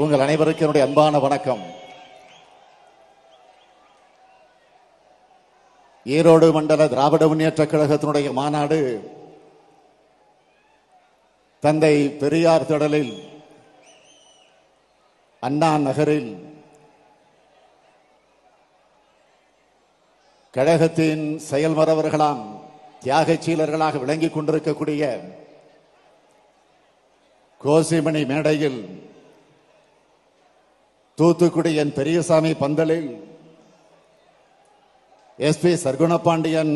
உங்கள் அனைவருக்கும் என்னுடைய அன்பான வணக்கம். ஈரோடு மண்டல திராவிட முன்னேற்ற கழகத்தினுடைய மாநாடு தந்தை பெரியார் திடலில் அண்ணா நகரில் கழகத்தின் செயல்மறவர்களாம் தியாகச்சீலர்களாக விளங்கிக் கொண்டிருக்கக்கூடிய கோசிமணி மேடையில் தூத்துக்குடி என் பெரியசாமி பந்தலில் எஸ்பி சர்க்குணபாண்டியன்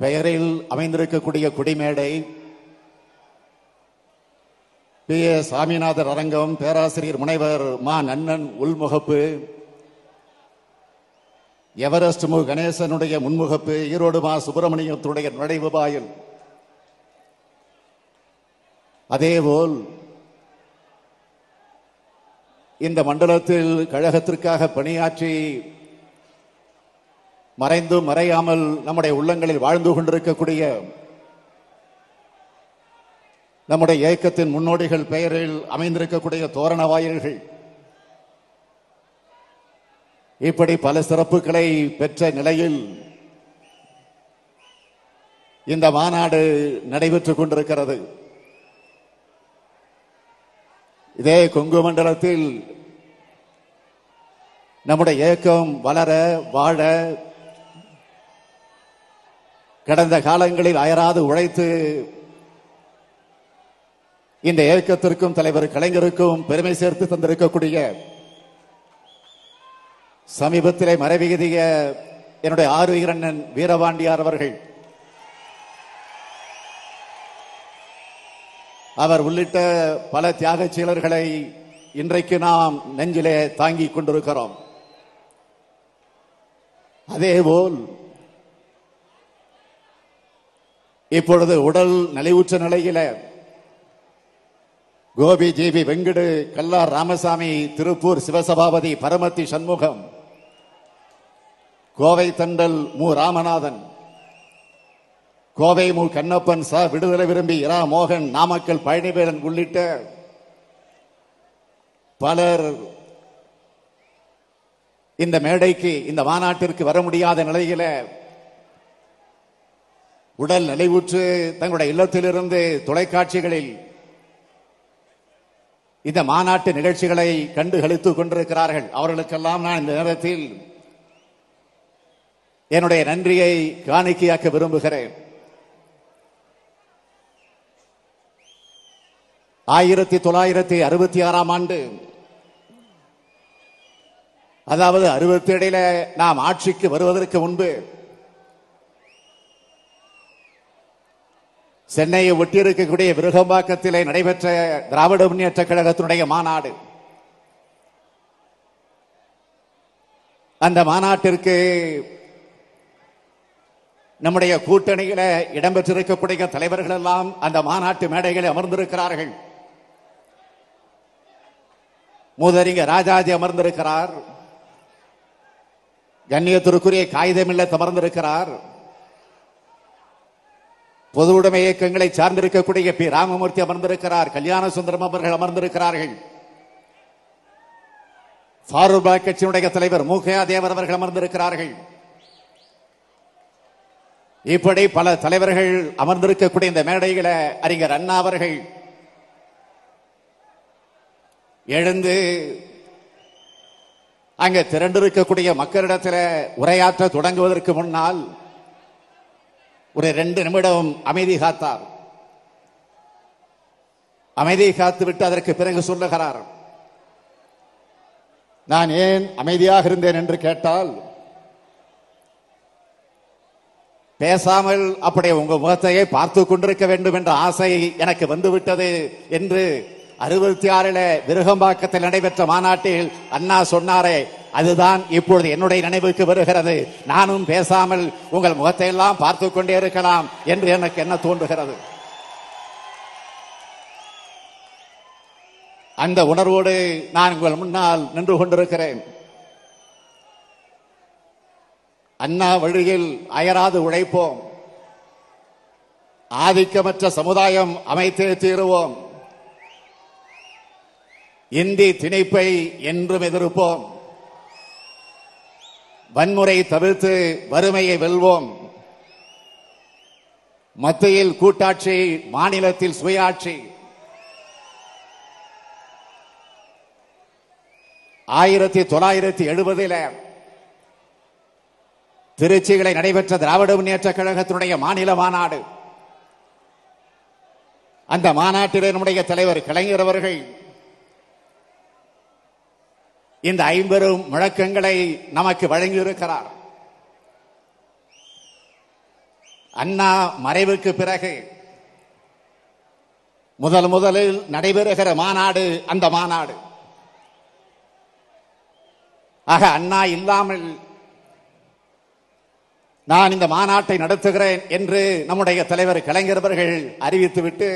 பெயரில் அமைந்திருக்கக்கூடிய குடிமேடை பி ஏ சாமிநாதர் அரங்கம் பேராசிரியர் முனைவர் மா நன்னன் உள்முகப்பு எவரெஸ்ட் மு கணேசனுடைய முன்முகப்பு ஈரோடு மா சுப்பிரமணியத்துடைய நுழைவு பாயில் அதேபோல் இந்த மண்டலத்தில் கழகத்திற்காக பணியாற்றி மறைந்து மறையாமல் நம்முடைய உள்ளங்களில் வாழ்ந்து கொண்டிருக்கக்கூடிய நம்முடைய இயக்கத்தின் முன்னோடிகள் பெயரில் அமைந்திருக்கக்கூடிய தோரண வாயில்கள் இப்படி பல சிறப்புகளை பெற்ற நிலையில் இந்த மாநாடு நடைபெற்றுக் கொண்டிருக்கிறது. இதே கொங்கு மண்டலத்தில் நம்முடைய இயக்கம் வளர வாழ கடந்த காலங்களில் அயராது உழைத்து இந்த இயக்கத்திற்கும் தலைவர் கலைஞருக்கும் பெருமை சேர்த்து தந்திருக்கக்கூடிய சமீபத்திலே மறைவிகுதிய என்னுடைய ஆறு இரண்ணன் வீரபாண்டியார் அவர்கள். அவர் உள்ளிட்ட பல தியாக செயலர்களை இன்றைக்கு நாம் நெஞ்சிலே தாங்கிக் கொண்டிருக்கிறோம். அதேபோல் இப்பொழுது உடல் நலிவுற்ற நிலையில கோபி ஜிபி வெங்கடு கல்லார் ராமசாமி திருப்பூர் சிவசபாபதி பரமத்தி சண்முகம் கோவை தண்டல் மு. ராமநாதன் கோவை மு கண்ணப்பன் ச விடுதலை விரும்பி இரா மோகன் நாமக்கல் பழனிவேலன் உள்ளிட்ட பலர் இந்த மேடைக்கு இந்த மாநாட்டிற்கு வர முடியாத நிலையில உடல் நலிவுற்று தங்களுடைய இல்லத்திலிருந்து தொலைக்காட்சிகளில் இந்த மாநாட்டு நிகழ்ச்சிகளை கண்டு கழித்துக் கொண்டிருக்கிறார்கள். அவர்களுக்கெல்லாம் நான் இந்த நேரத்தில் என்னுடைய நன்றியை காணிக்கையாக்க விரும்புகிறேன். ஆயிரத்தி தொள்ளாயிரத்தி அறுபத்தி ஆறாம் ஆண்டு. அதாவது அறுபத்தி இடையில நாம் ஆட்சிக்கு வருவதற்கு முன்பு சென்னையை ஒட்டியிருக்கக்கூடிய விருகம்பாக்கத்திலே நடைபெற்ற திராவிட முன்னேற்ற கழகத்தினுடைய மாநாடு. அந்த மாநாட்டிற்கு நம்முடைய கூட்டணியில இடம்பெற்றிருக்கக்கூடிய தலைவர்கள் எல்லாம் அந்த மாநாட்டு மேடைகளில் அமர்ந்திருக்கிறார்கள். மூதறிஞர் ராஜாஜி அமர்ந்திருக்கிறார். கண்ணியத்திற்குரிய காகிதமில்ல அமர்ந்திருக்கிறார் பொது உடைமை இயக்கங்களை சார்ந்திருக்கக்கூடிய பி. ராமமூர்த்தி அமர்ந்திருக்கிறார். கல்யாண சுந்தரம் அவர்கள் அமர்ந்திருக்கிறார்கள். ஃபாரூக் கட்சியினுடைய தலைவர் மூகையா தேவர் அவர்கள் அமர்ந்திருக்கிறார்கள். இப்படி பல தலைவர்கள் அமர்ந்திருக்கக்கூடிய இந்த மேடைகளை அறிஞர் அண்ணா அவர்கள் எழுந்து அங்க திரண்டிருக்கக்கூடிய மக்களிடத்தில் உரையாற்ற தொடங்குவதற்கு முன்னால் ஒரு ரெண்டு நிமிடம் அமைதி காத்தார். அமைதி காத்து விட்டு அதற்கு பிறகு சொல்லுகிறார் நான் ஏன் அமைதியாக இருந்தேன் என்று கேட்டால் பேசாமல் அப்படி உங்க முகத்தையே பார்த்து கொண்டிருக்க வேண்டும் என்ற ஆசை எனக்கு வந்துவிட்டது என்று அறுபத்தி ஆறுல விருகம்பாக்கத்தில் நடைபெற்ற மாநாட்டில் அண்ணா சொன்னாரே அதுதான் இப்பொழுது என்னுடைய நினைவுக்கு வருகிறது. நானும் பேசாமல் உங்கள் முகத்தை எல்லாம் பார்த்து கொண்டே இருக்கலாம் என்று எனக்கு என்ன தோன்றுகிறது? அந்த உணர்வோடு நான் உங்கள் முன்னால் நின்று கொண்டிருக்கிறேன். அண்ணா வழியில் அயராது உழைப்போம். ஆதிக்கமற்ற சமுதாயம் அமைத்தே தீருவோம். இந்தி திணிப்பை என்றும் எதிர்ப்போம். வன்முறை தவிர்த்து வறுமையை வெல்வோம். மத்தியில் கூட்டாட்சி மாநிலத்தில் சுயாட்சி. ஆயிரத்தி தொள்ளாயிரத்தி எழுபதில் திருச்சிகளை நடைபெற்ற திராவிட முன்னேற்ற கழகத்தினுடைய மாநில மாநாடு. அந்த மாநாட்டில் நம்முடைய தலைவர் கலைஞர் அவர்கள் இந்த ஐம்பெரும் முழக்கங்களை நமக்கு வழங்கியிருக்கிறார். அண்ணா மறைவுக்கு பிறகு முதல் முதலில் நடைபெறுகிற மாநாடு அந்த மாநாடு. ஆக அண்ணா இல்லாமல் நான் இந்த மாநாட்டை நடத்துகிறேன் என்று நம்முடைய தலைவர் கலைஞரவர்கள் அறிவித்துவிட்டு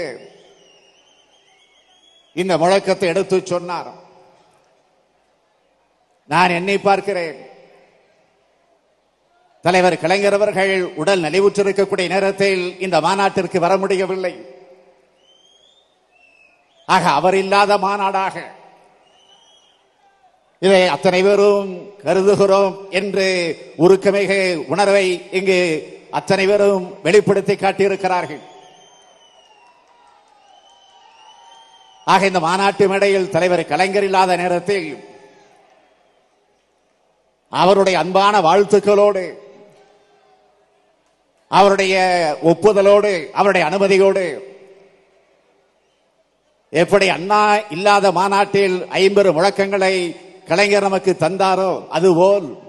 இந்த முழக்கத்தை எடுத்து சொன்னார். நான் என்னை பார்க்கிறேன். தலைவர் கலைஞர் அவர்கள் உடல் நலிவுற்றிருக்கக்கூடிய நேரத்தில் இந்த மாநாட்டிற்கு வர முடியவில்லை. ஆக அவர் இல்லாத மாநாடாக இதை அத்தனை பேரும் கருதுகிறோம் என்று உருக்கமிக உணர்வை இங்கு அத்தனை பேரும் வெளிப்படுத்தி காட்டியிருக்கிறார்கள். ஆக இந்த மாநாட்டு மேடையில் தலைவர் கலைஞர் இல்லாத நேரத்தில் அவருடைய அன்பான வாழ்த்துக்களோடு அவருடைய ஒப்புதலோடு அவருடைய அனுமதியோடு எப்படி அண்ணா இல்லாத மாநாட்டில் ஐம்பது முழக்கங்களை கலைஞர் நமக்கு தந்தாரோ அதுபோல்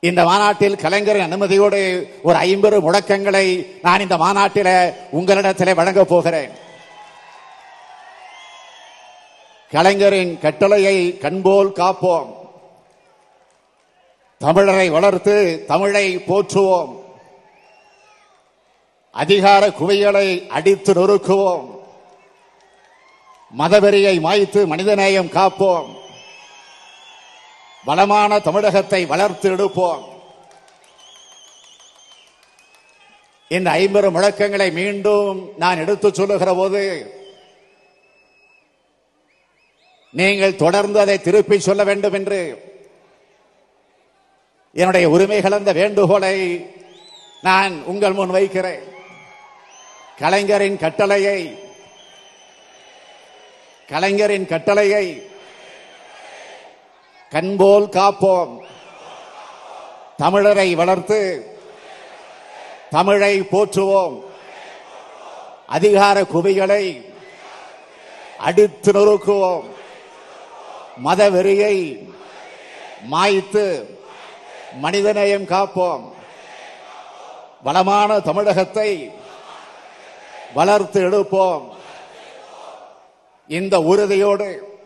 இந்த மாநாட்டில் கலைஞரின் அனுமதியோடு ஒரு ஐம்பது முழக்கங்களை நான் இந்த மாநாட்டில உங்களிடத்தில் வழங்கப் போகிறேன். கலைஞரின் கட்டளையை கண்போல் காப்போம். தமிழரை வளர்த்து தமிழை போற்றுவோம். அதிகார குவியலை அடித்து நொறுக்குவோம். மதவெறியை மாய்த்து மனிதநேயம் காப்போம். வளமான தமிழகத்தை வளர்த்து எடுப்போம். இந்த ஐம்பது முழக்கங்களை மீண்டும் நான் எடுத்து சொல்லுகிற போது நீங்கள் தொடர்ந்து அதை திருப்பி சொல்ல வேண்டும் என்று என்னுடைய உரிமை கலந்த வேண்டுகோளை நான் உங்கள் முன் வைக்கிறேன். கலைஞரின் கட்டளையை கலைஞரின் கட்டளையை கண்போல் காப்போம். தமிழரை வளர்த்து தமிழை போற்றுவோம். அதிகார குவிகளை அடித்து நொறுக்குவோம். மதவெறியை மாய்த்து மனிதநேயம் காப்போம். வளமான தமிழகத்தை வளர்த்து எடுப்போம். இந்த உறுதியோடு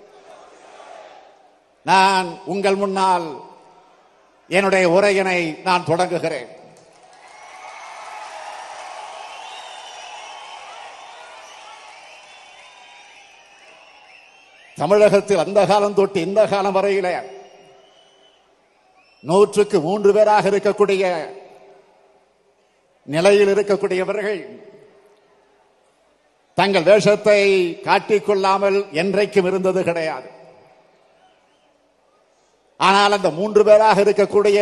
நான் உங்கள் முன்னால் என்னுடைய உரையினை நான் தொடங்குகிறேன். தமிழகத்தில் அந்த காலம் தொட்டு இந்த காலம் வரையிலே நூற்றுக்கு மூன்று பேராக இருக்கக்கூடிய நிலையில் இருக்கக்கூடியவர்கள் தங்கள் வேஷத்தை காட்டிக்கொள்ளாமல் என்றைக்கும் இருந்தது கிடையாது. ஆனால் அந்த மூன்று பேராக இருக்கக்கூடிய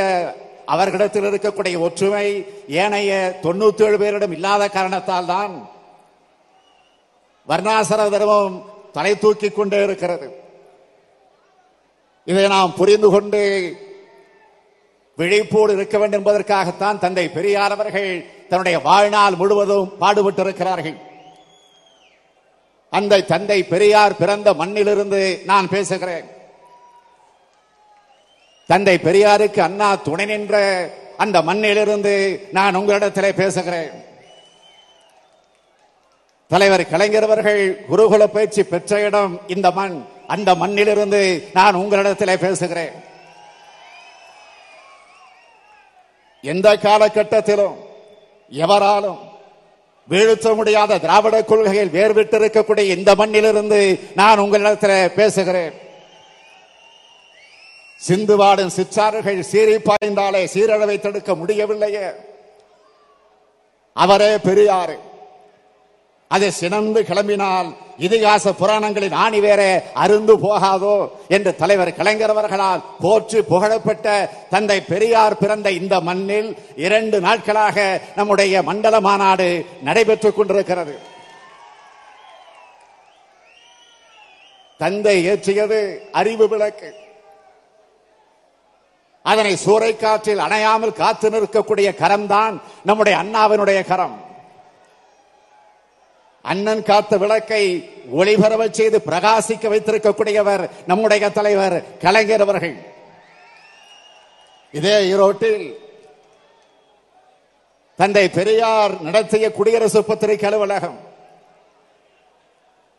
அவர்களிடத்தில் இருக்கக்கூடிய ஒற்றுமை ஏனைய தொண்ணூத்தி ஏழு பேரிடம் இல்லாத காரணத்தால் தான் வர்ணாசர தர்மம் தலை தூக்கி கொண்டே இருக்கிறது. இதை நாம் புரிந்து கொண்டு விழிப்போடு இருக்க வேண்டும் என்பதற்காகத்தான் தந்தை பெரியார் அவர்கள் தன்னுடைய வாழ்நாள் முழுவதும் பாடுபட்டு இருக்கிறார்கள் அந்த தந்தை பெரியார் பிறந்த மண்ணிலிருந்து நான் பேசுகிறேன். தந்தை பெரியாருக்கு அண்ணா துணை நின்ற அந்த மண்ணிலிருந்து நான் உங்களிடத்திலே பேசுகிறேன். தலைவர் கலைஞர் அவர்கள் குருகுல பயிற்சி பெற்ற இடம் இந்த மண். அந்த மண்ணிலிருந்து நான் உங்களிடத்திலே பேசுகிறேன். எந்த காலகட்டத்திலும் எவராலும் வீழ்த்த முடியாத திராவிட கொள்கையில் வேர்விட்டு இருக்கக்கூடிய இந்த மண்ணிலிருந்து நான் உங்களிடத்தில் பேசுகிறேன். சிந்துவாடும் சிற்றாறுகள் சீறி பாய்ந்தாலே சீரழவை தடுக்க முடியவில்லையே. அவரே பெரியாரு அதை சினந்து கிளம்பினால் இதிகாச புராணங்களின் ஆணி வேற அருந்து போகாதோ என்று தலைவர் கலைஞரவர்களால் போற்று புகழப்பட்ட தந்தை பெரியார் பிறந்த இந்த மண்ணில் இரண்டு நாட்களாக நம்முடைய மண்டல மாநாடு நடைபெற்றுக் கொண்டிருக்கிறது. தந்தை ஏற்றியது அறிவு விளக்கு. அதனை சூறைக்காற்றில் அணையாமல் காத்து நிற்கக்கூடிய கரம்தான் நம்முடைய அண்ணாவினுடைய கரம். அண்ணன் காத்த விளக்கை ஒளிபரவச் செய்து பிரகாசிக்க வைத்திருக்கக்கூடியவர் நம்முடைய தலைவர் கலைஞர் அவர்கள். இதே ஈரோட்டில் தந்தை பெரியார் நடத்திய குடியரசு பத்திரிகை அலுவலகம்.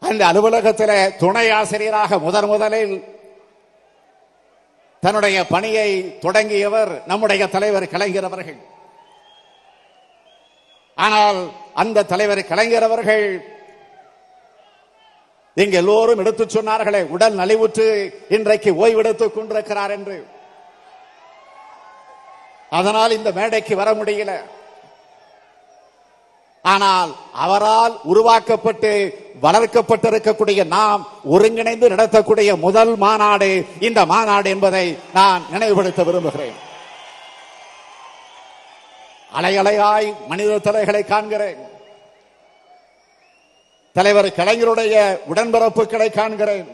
அந்த அலுவலகத்தில் துணை ஆசிரியராக முதன் முதலில் தன்னுடைய பணியை தொடங்கியவர் நம்முடைய தலைவர் கலைஞர் அவர்கள். ஆனால் அந்த தலைவர் கலைஞர் அவர்கள் இங்க எல்லோரும் எடுத்து சொன்னார்களே உடல் நலிவுற்று இன்றைக்கு ஓய்வெடுத்துக் கொண்டிருக்கிறார் என்று. அதனால் இந்த மேடைக்கு வர முடியல. ஆனால் அவரால் உருவாக்கப்பட்டு வளர்க்கப்பட்டிருக்கக்கூடிய நாம் ஒருங்கிணைந்து நடத்தக்கூடிய முதல் மாநாடு இந்த மாநாடு என்பதை நான் நினைவுபடுத்த விரும்புகிறேன். அலையலையாய் மனித தலைகளை காண்கிறேன். தலைவர் கலைஞருடைய உடன்பிறப்புகளை காண்கிறேன்.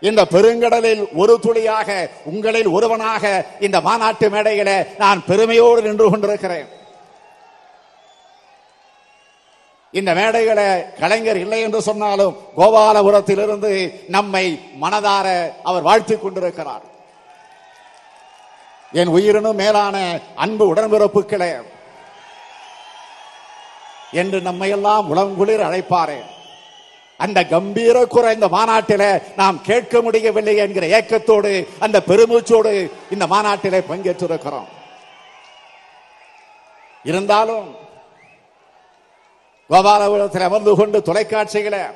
இந்த பெருங்கடலில் ஒரு துளியாக உங்களில் ஒருவனாக இந்த மாநாட்டு மேடையில நான் பெருமையோடு நின்று கொண்டிருக்கிறேன். இந்த மேடைகளை கலைஞர் இல்லை என்று சொன்னாலும் கோபாலபுரத்திலிருந்து நம்மை மனதார அவர் வாழ்த்திக் கொண்டிருக்கிறார். என் உயிரினும் மேலான அன்பு உடன்பிறப்புகளே என்று நம்மையெல்லாம் உளங்குளிர் அழைப்பாரே. அந்த கம்பீர குறை இந்த மாநாட்டில நாம் கேட்க முடியவில்லை என்கிற ஏக்கத்தோடு அந்த பெருமூச்சோடு இந்த மாநாட்டிலே பங்கேற்றிருக்கிறோம். இருந்தாலும் கோபாலபுரத்தில் அமர்ந்து கொண்டு தொலைக்காட்சிகளை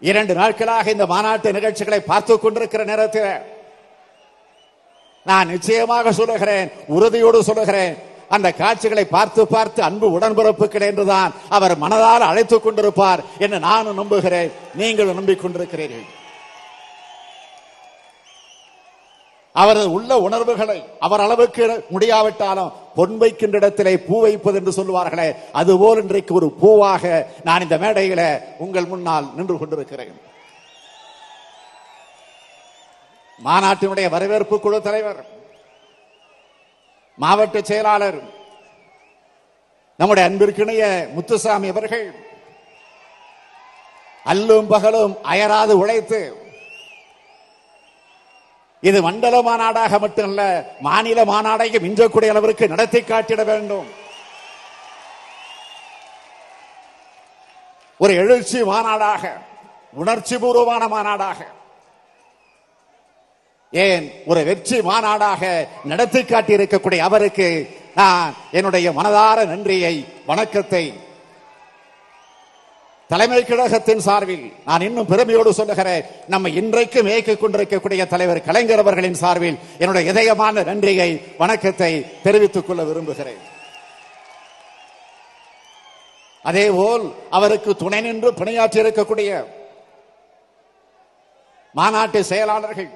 இரண்டு நாட்களாக இந்த மாநாட்டு நிகழ்ச்சிகளை பார்த்துக் கொண்டிருக்கிற நேரத்தில் நான் நிச்சயமாக சொல்லுகிறேன் உறுதியோடு சொல்லுகிறேன். அந்த காட்சிகளை பார்த்து பார்த்து அன்பு உடன்பிறப்புகள் என்றுதான் அவர் மனதால் அழைத்துக் கொண்டிருப்பார் என்று நானும் நம்புகிறேன். நீங்களும் நம்பிக்கொண்டிருக்கிறீர்கள். அவரது உள்ள உணர்வுகளை அவர் அளவுக்கு முடியாவிட்டாலும் பொன் வைக்கின்ற இடத்திலே பூ வைப்பது என்று சொல்லுவார்களே அதுபோல் இன்றைக்கு ஒரு பூவாக நான் இந்த மேடையில உங்கள் முன்னால் நின்று கொண்டிருக்கிறேன். மாநாட்டினுடைய வரவேற்பு குழு தலைவர் மாவட்ட செயலாளர் நம்முடைய அன்பிற்கிணைய முத்துசாமி அவர்கள் அல்லும் பகலும் அயராது உழைத்து இது மண்டல மாநாடாக மட்டுமல்ல மாநில மாநாடையும் மிஞ்சக்கூடிய அளவிற்கு நடத்தி காட்டிட வேண்டும். ஒரு எழுச்சி மாநாடாக உணர்ச்சி பூர்வமான மாநாடாக ஏன் ஒரு வெற்றி மாநாடாக நடத்தி காட்டி இருக்கக்கூடிய அவருக்கு நான் என்னுடைய மனதார நன்றியை வணக்கத்தை. தலைமை கழகத்தின் சார்பில் நான் இன்னும் பெருமையோடு சொல்லுகிறேன் நம்ம இன்றைக்கு மேய்க்கு கொண்டிருக்கக்கூடிய தலைவர் கலைஞர் அவர்களின் சார்பில் என்னுடைய இதயமான நன்றியை வணக்கத்தை தெரிவித்துக் கொள்ள விரும்புகிறேன். அதேபோல் அவருக்கு துணை நின்று பணியாற்றி இருக்கக்கூடிய மாநாட்டு செயலாளர்கள்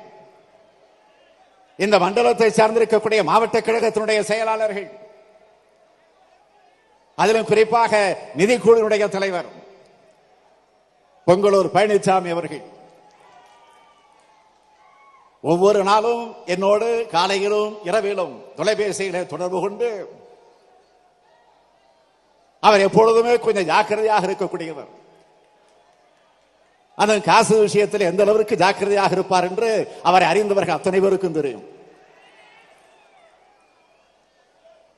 இந்த மண்டலத்தை சார்ந்திருக்கக்கூடிய மாவட்ட கழகத்தினுடைய செயலாளர்கள். அதிலும் குறிப்பாக நிதிக்குழுவினுடைய தலைவர் பொங்கலூர் பழனிசாமி அவர்கள். ஒவ்வொரு நாளும் என்னோடு காலையிலும் இரவிலும் தொலைபேசியில தொடர்பு கொண்டு அவர் எப்பொழுதுமே கொஞ்சம் ஜாக்கிரதையாக இருக்கக்கூடியவர். அந்த காசு விஷயத்தில் எந்த அளவிற்கு ஜாக்கிரதையாக இருப்பார் என்று அவரை அறிந்தவர்கள் அத்தனை பேருக்கும் தெரியும்.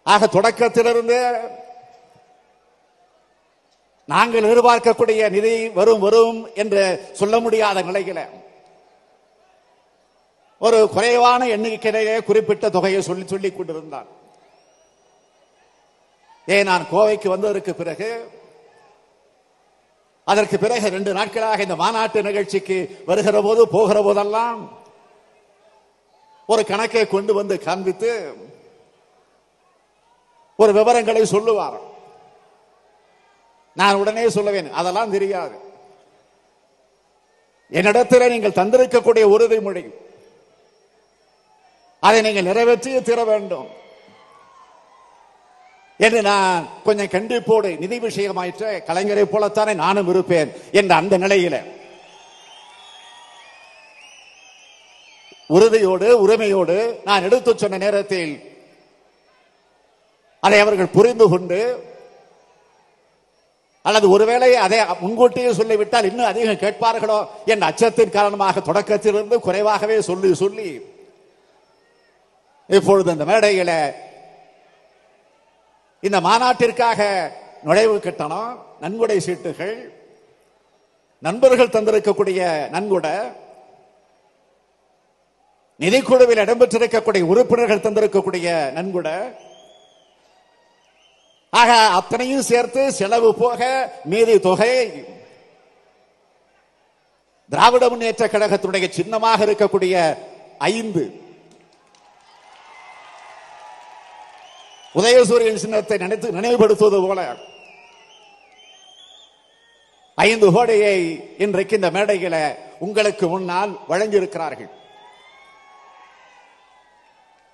ஆக தொடக்கத்திலிருந்து நாங்கள் எதிர்பார்க்கக்கூடிய நிதி வரும் வரும் என்று சொல்ல முடியாத நிலையில ஒரு குறைவான எண்ணிக்கையிலே குறிப்பிட்ட தொகையை சொல்லி சொல்லிக் கொண்டிருந்தார் ஏன் நான் கோவைக்கு வந்ததற்கு பிறகு அதற்கு பிறகு ரெண்டு நாட்களாக இந்த மாநாட்டு நிகழ்ச்சிக்கு வருகிற போது போகிற போதெல்லாம் ஒரு கணக்கை கொண்டு வந்து காண்பித்து ஒரு விவரங்களை சொல்லுவார். நான் உடனே சொல்லுவேன் அதெல்லாம் தெரியாது. என்னிடத்தில் நீங்கள் தந்திருக்கக்கூடிய உறுதிமொழி. அதை நீங்கள் நிறைவேற்றியே தீர வேண்டும். என்று நான் கொஞ்சம் கண்டிப்போடு நிதி விஷயமாயிற்ற. கலைஞரை போலத்தானே நானும் இருப்பேன் என்ற அந்த நிலையில. உறுதியோடு உரிமையோடு நான் எடுத்து சொன்ன நேரத்தில் அதை அவர்கள் புரிந்து கொண்டு அல்லது ஒருவேளை அதை முன்கூட்டியே சொல்லிவிட்டால் இன்னும் அதிகம் கேட்பார்களோ என்ற அச்சத்தின் காரணமாக தொடக்கத்திலிருந்து குறைவாகவே சொல்லி சொல்லி இப்பொழுது அந்த மேடையில இந்த மாநாட்டிற்காக நுழைவு கட்டணம் நன்கொடை சீட்டுகள் நண்பர்கள் தந்திருக்கக்கூடிய நன்கொடை நிதிக்குழுவில் இடம்பெற்றிருக்கக்கூடிய உறுப்பினர்கள் தந்திருக்கக்கூடிய நன்கொடை ஆக அத்தனையும் சேர்த்து செலவு போக மீதி தொகை திராவிட முன்னேற்ற கழகத்துடைய சின்னமாக இருக்கக்கூடிய ஐந்து உதயசூரியன் சின்னத்தை நினைத்து நினைவுபடுத்துவது போல ஐந்து கோடையை இன்றைக்கு இந்த மேடையில உங்களுக்கு முன்னால் வழங்கியிருக்கிறார்கள்.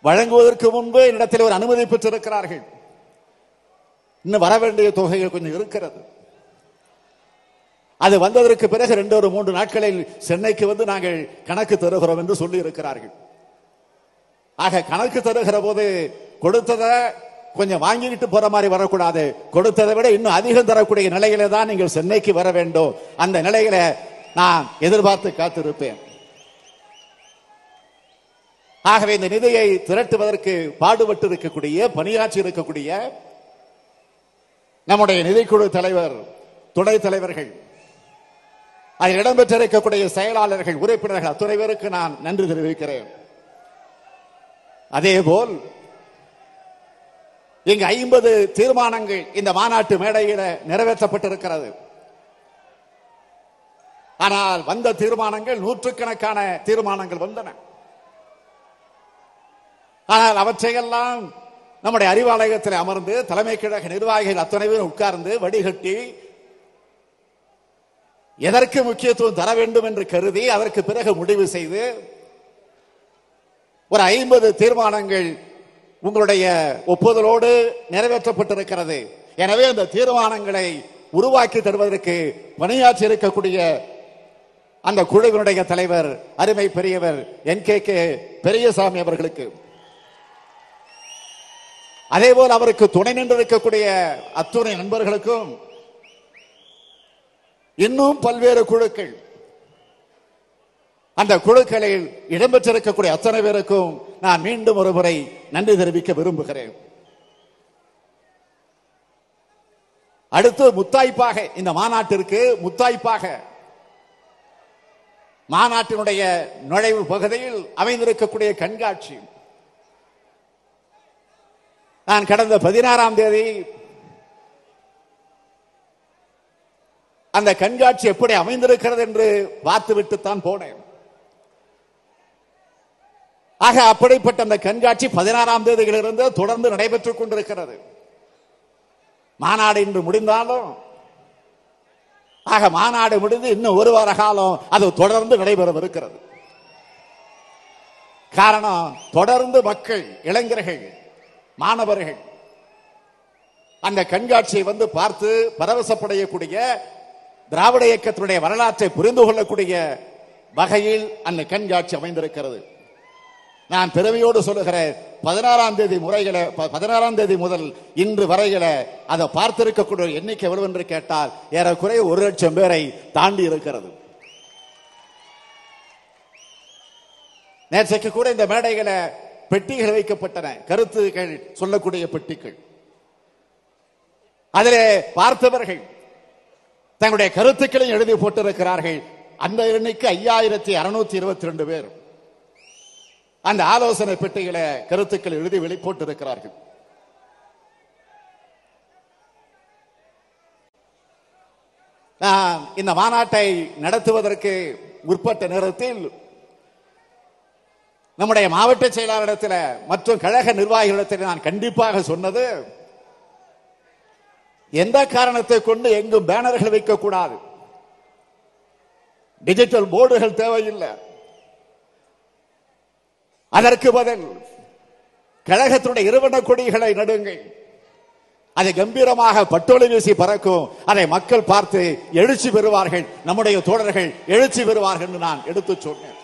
வழங்குவதற்கு முன்பு என்னிடத்தில் ஒரு அனுமதி பெற்றிருக்கிறார்கள். இன்னும் வர வேண்டிய தொகைகள் கொஞ்சம் இருக்கிறது. அது வந்ததற்கு பிறகு ரெண்டு ஒரு மூன்று நாட்களில் சென்னைக்கு வந்து நாங்கள் கணக்கு தருகிறோம் என்று சொல்லி இருக்கிறார்கள் ஆக கணக்கு தருகிற போது கொடுத்ததை கொஞ்சம் வாங்கிக்கிட்டு போற மாதிரி வரக்கூடாது. கொடுத்ததை விட இன்னும் அதிகம் தரக்கூடிய நிலையில தான் நீங்கள் சென்னைக்கு வர வேண்டும். அந்த நிலையில நான் எதிர்பார்த்து காத்திருப்பேன். ஆகவே இந்த நிதியை திரட்டுவதற்கு பாடுபட்டு இருக்கக்கூடிய பணியாற்றி இருக்கக்கூடிய நம்முடைய நிதிக்குழு தலைவர் துணைத் தலைவர்கள் அதில் இடம்பெற்றிருக்கக்கூடிய செயலாளர்கள் உறுப்பினர்கள் அத்துறை பேருக்கு நான் நன்றி தெரிவிக்கிறேன். அதேபோல் இங்கு ஐம்பது தீர்மானங்கள் இந்த மாநாட்டு மேடையில நிறைவேற்றப்பட்டிருக்கிறது. ஆனால் வந்த தீர்மானங்கள் நூற்றுக்கணக்கான தீர்மானங்கள் வந்தன. ஆனால் அவற்றையெல்லாம் நம்முடைய அறிவாலயத்தில் அமர்ந்து தலைமை கழக நிர்வாகிகள் அத்தனை பேரும் உட்கார்ந்து வடிகட்டி எதற்கு முக்கியத்துவம் தர வேண்டும் என்று கருதி அதற்கு பிறகு முடிவு செய்து ஒரு ஐம்பது தீர்மானங்கள் உங்களுடைய ஒப்புதலோடு நிறைவேற்றப்பட்டிருக்கிறது. எனவே அந்த தீர்மானங்களை உருவாக்கி தருவதற்கு பணியாற்றி இருக்கக்கூடிய அந்த குழுவினுடைய தலைவர் அருமை பெரியவர் என் கே கே பெரியசாமி அவர்களுக்கு. அதேபோல் அவருக்கு துணை நின்றிருக்கக்கூடிய அத்துணை நண்பர்களுக்கும் இன்னும் பல்வேறு குழுக்கள். அந்த குழுக்களில் இடம்பெற்றிருக்கக்கூடிய அத்தனை பேருக்கும் நான் மீண்டும் ஒரு முறை நன்றி தெரிவிக்க விரும்புகிறேன். அடுத்து முத்தாய்ப்பாக இந்த மாநாட்டிற்கு முத்தாய்ப்பாக மாநாட்டினுடைய நுழைவு பகுதியில் அமைந்திருக்கக்கூடிய கண்காட்சி. நான் கடந்த பதினாறாம் தேதி அந்த கண்காட்சி எப்படி அமைந்திருக்கிறது என்று பார்த்துவிட்டு தான் போனேன். ஆக அப்படிப்பட்ட அந்த கண்காட்சி பதினாறாம் தேதியிலிருந்து தொடர்ந்து நடைபெற்றுக் கொண்டிருக்கிறது. மாநாடு இன்று முடிந்தாலும் ஆக மாநாடு முடிந்து இன்னும் ஒரு வார காலம் அது தொடர்ந்து நடைபெறவிருக்கிறது. காரணம் தொடர்ந்து மக்கள் இளைஞர்கள் மாணவர்கள் அந்த கண்காட்சியை வந்து பார்த்து பரவசப்படையக்கூடிய திராவிட இயக்கத்தினுடைய வரலாற்றை புரிந்து கொள்ளக்கூடிய வகையில் அந்த கண்காட்சி அமைந்திருக்கிறது. நான் பெருமையோடு சொல்லுகிறேன் பதினாறாம் தேதி முறைகளை ப- பதினாறாம் தேதி முதல் இன்று வரைகளை அதை பார்த்திருக்கக்கூடிய எண்ணிக்கை எவ்வளவு என்று கேட்டால் ஏறக்குறைய ஒரு லட்சம் பேரை தாண்டி இருக்கிறது. நேற்றைக்கு கூட இந்த மேடைகளை பெட்டிகள் வைக்கப்பட்டன. கருத்துகள் சொல்லக்கூடிய பெட்டிகள். அதிலே பார்த்தவர்கள் தங்களுடைய கருத்துக்களையும் எழுதி போட்டிருக்கிறார்கள். அந்த எண்ணிக்கை ஐயாயிரத்தி அறுநூத்தி இருபத்தி ரெண்டு பேர். அந்த ஆலோசனை பெட்டிகளை கருத்துக்கள் எழுதி வெளிப்போட்டிருக்கிறார்கள். நான் இந்த மாநாட்டை நடத்துவதற்கு முற்பட்ட நேரத்தில் நம்முடைய மாவட்ட செயலாளரிடத்தில் மற்றும் கழக நிர்வாகிகளிடத்தில் நான் கண்டிப்பாக சொன்னது எந்த காரணத்தை கொண்டு எங்கும் பேனர்கள் வைக்கக்கூடாது? டிஜிட்டல் போர்டுகள் தேவையில்லை. அதற்கு பதில் கழகத்தினுடைய இருவன கொடிகளை நடுங்கள். அதை கம்பீரமாக பட்டோலை வீசி பறக்கும். அதை மக்கள் பார்த்து எழுச்சி பெறுவார்கள். நம்முடைய தோழர்கள் எழுச்சி பெறுவார்கள் என்று நான் எடுத்து சொன்னேன்.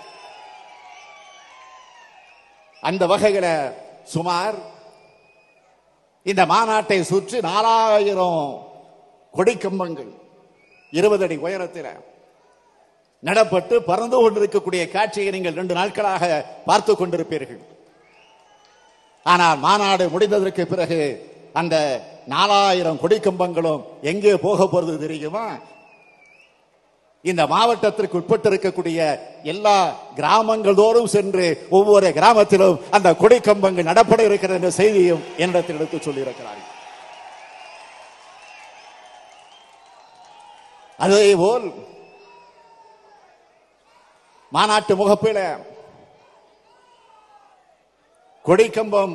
அந்த வகையில சுமார் இந்த மாநாட்டை சுற்றி நாலாயிரம் கொடிக்கம்பங்கள் இருபது அடி உயரத்தில் நடப்பட்டு பறந்து கொண்டிருக்கக்கூடிய காட்சியை நீங்கள் ரெண்டு நாட்களாக பார்த்து கொண்டிருப்பீர்கள். ஆனால் மாநாடு முடிந்ததற்கு பிறகு அந்த நாலாயிரம் கொடிக்கம்பங்களும் எங்கே போக போறது தெரியுமா? இந்த மாவட்டத்திற்கு உட்பட்டு இருக்கக்கூடிய எல்லா கிராமங்கள் தோறும் சென்று ஒவ்வொரு கிராமத்திலும் அந்த கொடிக்கம்பங்கள் நடப்பட இருக்கிறது என்ற செய்தியும் என்னிடத்தில் எடுத்து சொல்லியிருக்கிறார்கள். அதே போல் மாநாட்டு முகப்பில கொடிக்கம்பம்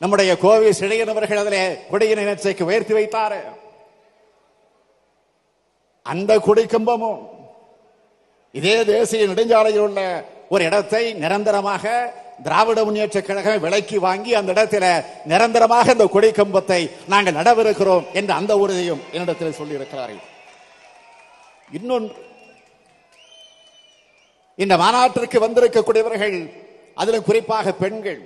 நம்முடைய கோவை சிழையன் அவர்கள் அதிலே கொடியினை நேற்றைக்கு உயர்த்தி வைத்தார். அந்த கொடிக்கம்பமும் இதே தேசிய நெடுஞ்சாலையில் உள்ள ஒரு இடத்தை நிரந்தரமாக திராவிட முன்னேற்ற கழகம் விலைக்கு வாங்கி அந்த இடத்துல நிரந்தரமாக இந்த கொடிக்கம்பத்தை நாங்கள் நடவிருக்கிறோம் என்ற அந்த உறுதியும் என்னிடத்தில் சொல்லியிருக்கிறார்கள். இன்னொன்று இந்த மாநாட்டிற்கு வந்திருக்கக்கூடியவர்கள் அதிலும் குறிப்பாக பெண்கள்.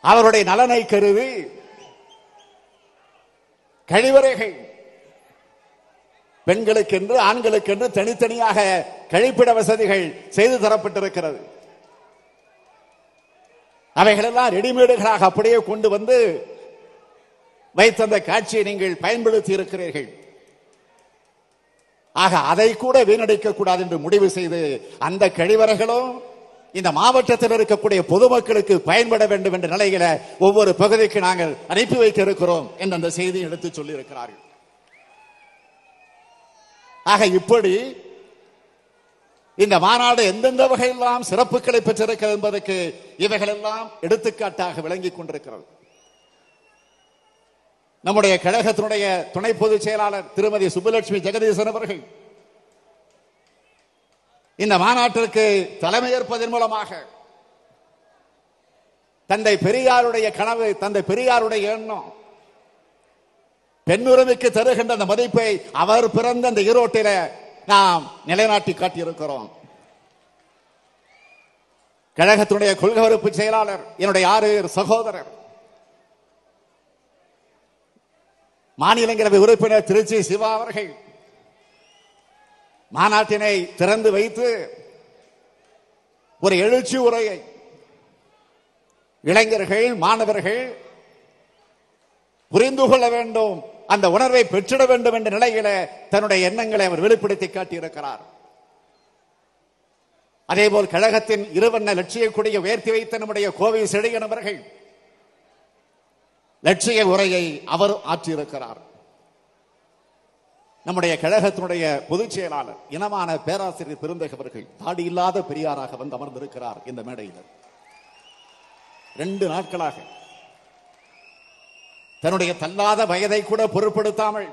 அவருடைய நலனை கருதி கழிவறைகள். பெண்களுக்கென்று ஆண்களுக்கென்று தனித்தனியாக கழிப்பிட வசதிகள் செய்து தரப்பட்டிருக்கிறது. அவைகளெல்லாம் ரெடிமேடுகளாக அப்படியே கொண்டு வந்து வைத்த அந்த காட்சியை நீங்கள் பயன்படுத்தி இருக்கிறீர்கள். ஆக அதை கூட வீணடிக்க கூடாது என்று முடிவு செய்து அந்த கழிவறைகளும் இந்த மாவட்டத்தில் இருக்கக்கூடிய பொதுமக்களுக்கு பயன்பட வேண்டும் என்ற நிலையில ஒவ்வொரு பகுதிக்கு நாங்கள் அனுப்பி வைத்திருக்கிறோம் என்று அந்த செய்தியை எடுத்து சொல்லியிருக்கிறார்கள். ஆக இப்படி இந்த மாநாடு எந்தெந்த வகையெல்லாம் சிறப்புகளை பெற்றிருக்கிறது என்பதற்கு இவைகளெல்லாம் எடுத்துக்காட்டாக விளங்கிக் கொண்டிருக்கிறது. நம்முடைய கழகத்தினுடைய துணை பொதுச் செயலாளர் திருமதி சுப்புலட்சுமி ஜெகதீசன் அவர்கள். இந்த மாநாட்டிற்கு தலைமையேற்பதன் மூலமாக தந்தை பெரியாருடைய கனவு தந்தை பெரியாருடைய எண்ணம் பெண்ணுரிமைக்கு தருகின்ற அந்த மதிப்பை அவர் பிறந்த அந்த ஈரோட்டில நாம் நிலைநாட்டி காட்டியிருக்கிறோம். கழகத்தினுடைய கொள்கை வகுப்பு செயலாளர் என்னுடைய ஆறு சகோதரர். மாநிலங்களவை உறுப்பினர் திருச்சி சிவா அவர்கள் மாநாட்டினை திறந்து வைத்து ஒரு எழுச்சி உரையை இளைஞர்கள் மாணவர்கள் புரிந்து கொள்ள வேண்டும் அந்த உணர்வை பெற்றிட வேண்டும் என்ற நிலையில தன்னுடைய எண்ணங்களை அவர் வெளிப்படுத்தி காட்டியிருக்கிறார். அதேபோல் கழகத்தின் இருவண்ண லட்சிய கொடியை உயர்த்தி வைத்த நம்முடைய கோவை செடியன் அவர்கள் லட்சிய உரையை அவர் ஆற்றியிருக்கிறார். நம்முடைய கழகத்தினுடைய பொதுச் செயலாளர் இனமான பேராசிரியர் பெருந்தகவர்கள் தாடி இல்லாத பெரியாராக வந்து அமர்ந்திருக்கிறார் இந்த மேடையில். ரெண்டு நாட்களாக. தன்னுடைய தள்ளாத வயதை கூட பொருட்படுத்தாமல்.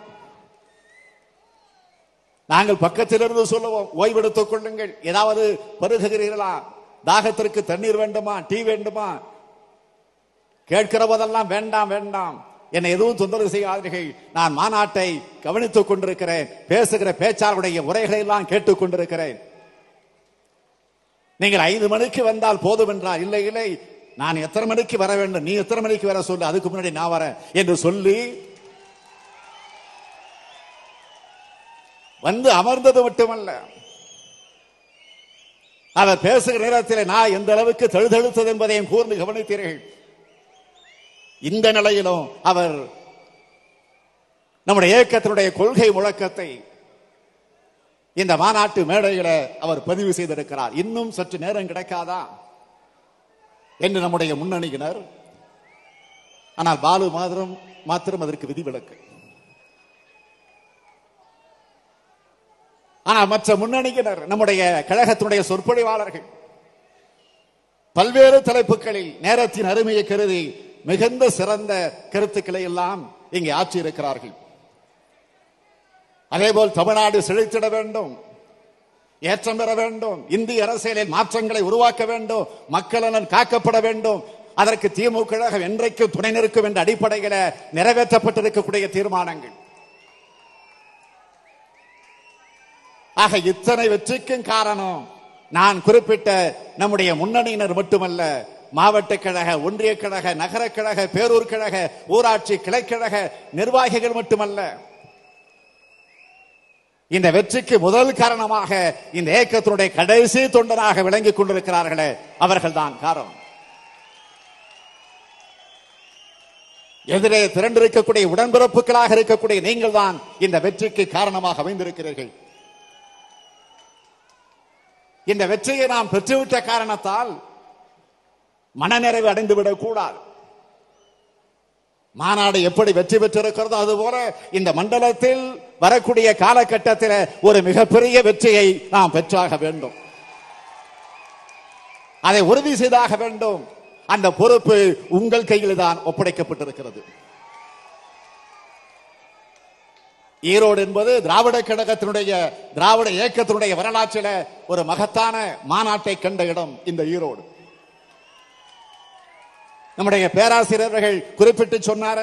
நாங்கள் பக்கத்திலிருந்து சொல்லுவோம் ஓய்வெடுத்துக் கொள்ளுங்கள். ஏதாவது பருகுகிறீர்களா? தாகத்திற்கு தண்ணீர் வேண்டுமா? டீ வேண்டுமா? கேட்கிற போதெல்லாம் வேண்டாம் வேண்டாம். என்னை எதுவும் தொந்தரவு செய்யாதீர்கள். நான் மாநாட்டை கவனித்துக் கொண்டிருக்கிறேன். பேசுகிற பேச்சாளருடைய உரைகளை எல்லாம் கேட்டுக் கொண்டிருக்கிறேன். நீங்கள் ஐந்து மணிக்கு வந்தால் போதும் என்றால் இல்லை இல்லை. நான் எத்தனை மணிக்கு வர வேண்டும்? நீ எத்தனை மணிக்கு வர சொல்லு? அதுக்கு முன்னாடி நான் வரேன். என்று சொல்லி வந்து அமர்ந்தது மட்டுமல்ல. அவர் பேசுகிற நேரத்தில் நான் எந்த அளவுக்கு தழுதழுத்தது என்பதையும் கூர்ந்து கவனித்தீர்கள். இந்த நிலையிலும் அவர் நம்முடைய இயக்கத்தினுடைய கொள்கை முழக்கத்தை இந்த மாநாட்டு மேடையில அவர் பதிவு செய்திருக்கிறார். இன்னும் சற்று நேரம் கிடைக்காதா? என்று நம்முடைய முன்னணியினர் ஆனால் பாலு மாத்திரம் மாத்திரம் அதற்கு விதிவிலக்கு. ஆனால் மற்ற முன்னணியினர் நம்முடைய கழகத்தினுடைய சொற்பொழிவாளர்கள் பல்வேறு தலைப்புகளில் நேரத்தின் அருமையை கருதி மிகுந்த சிறந்த கருத்துக்களை எல்லாம் இங்கே ஆற்றி இருக்கிறார்கள் அதேபோல் தமிழ்நாடு செழித்திட வேண்டும். ஏற்றம் பெற வேண்டும். இந்திய அரசியலில் மாற்றங்களை உருவாக்க வேண்டும். மக்கள் நலன் காக்கப்பட வேண்டும். அதற்கு திமுக கழகம் என்றைக்கு துணை நிற்கும் என்ற அடிப்படையில் நிறைவேற்றப்பட்டிருக்கக்கூடிய தீர்மானங்கள். ஆக இத்தனை வெற்றிக்கும் காரணம் நான் குறிப்பிட்ட நம்முடைய முன்னணியினர் மட்டுமல்ல மாவட்ட கழக ஒன்றிய கழக நகர கழக பேரூர் கழக ஊராட்சி கிளைக்கழக நிர்வாகிகள் மட்டுமல்ல. இந்த வெற்றிக்கு முதல் காரணமாக இந்த இயக்கத்தினுடைய கடைசி தொண்டனாக விளங்கிக் கொண்டிருக்கிறார்களே அவர்கள்தான் காரணம். எதிரே திரண்டிருக்கக்கூடிய உடன்பிறப்புகளாக இருக்கக்கூடிய நீங்கள் தான் இந்த வெற்றிக்கு காரணமாக அமைந்திருக்கிறீர்கள். இந்த வெற்றியை நாம் பெற்றுவிட்ட காரணத்தால் மனநிறைவு அடைந்து விடக் கூடாது மாநாடு எப்படி வெற்றி பெற்றிருக்கிறதோ அதுபோல இந்த மண்டலத்தில் வரக்கூடிய காலகட்டத்தில் ஒரு மிகப்பெரிய வெற்றியை நாம் பெற்றாக வேண்டும். அதை உறுதி செய்தாக வேண்டும். அந்த பொறுப்பு உங்கள் கையில் தான் ஒப்படைக்கப்பட்டிருக்கிறது. ஈரோடு என்பது திராவிட கழகத்தினுடைய திராவிட இயக்கத்தினுடைய வரலாற்றில ஒரு மகத்தான மாநாட்டை கண்ட இடம் இந்த ஈரோடு. நம்முடைய பேராசிரியர்கள் குறிப்பிட்டு சொன்னார?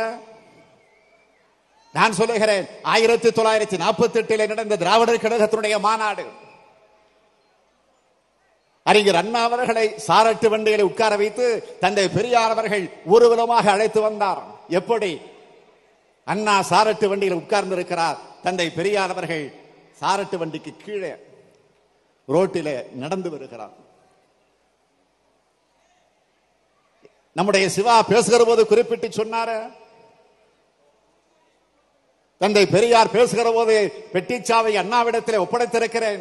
நான் சொல்லுகிறேன் ஆயிரத்தி தொள்ளாயிரத்தி நாற்பத்தி எட்டில் நடந்த திராவிடர் கழகத்தினுடைய மாநாடு. அறிஞர் அண்ணா அவர்களை சாரட்டு வண்டிகளை உட்கார வைத்து தந்தை பெரியார் அவர்கள் ஊர்வலமாக அழைத்து வந்தார். எப்படி? அண்ணா சாரட்டு வண்டியில் உட்கார்ந்து இருக்கிறார் தந்தை பெரியார் அவர்கள் சாரட்டு வண்டிக்கு கீழே ரோட்டிலே நடந்து வருகிறார். நம்முடைய சிவா பேசுகிற போது குறிப்பிட்டு சொன்னார. தந்தை பெரியார் பேசுகிற போது பெட்டிச்சாவை அண்ணாவிடத்தில் ஒப்படைத்திருக்கிறேன்.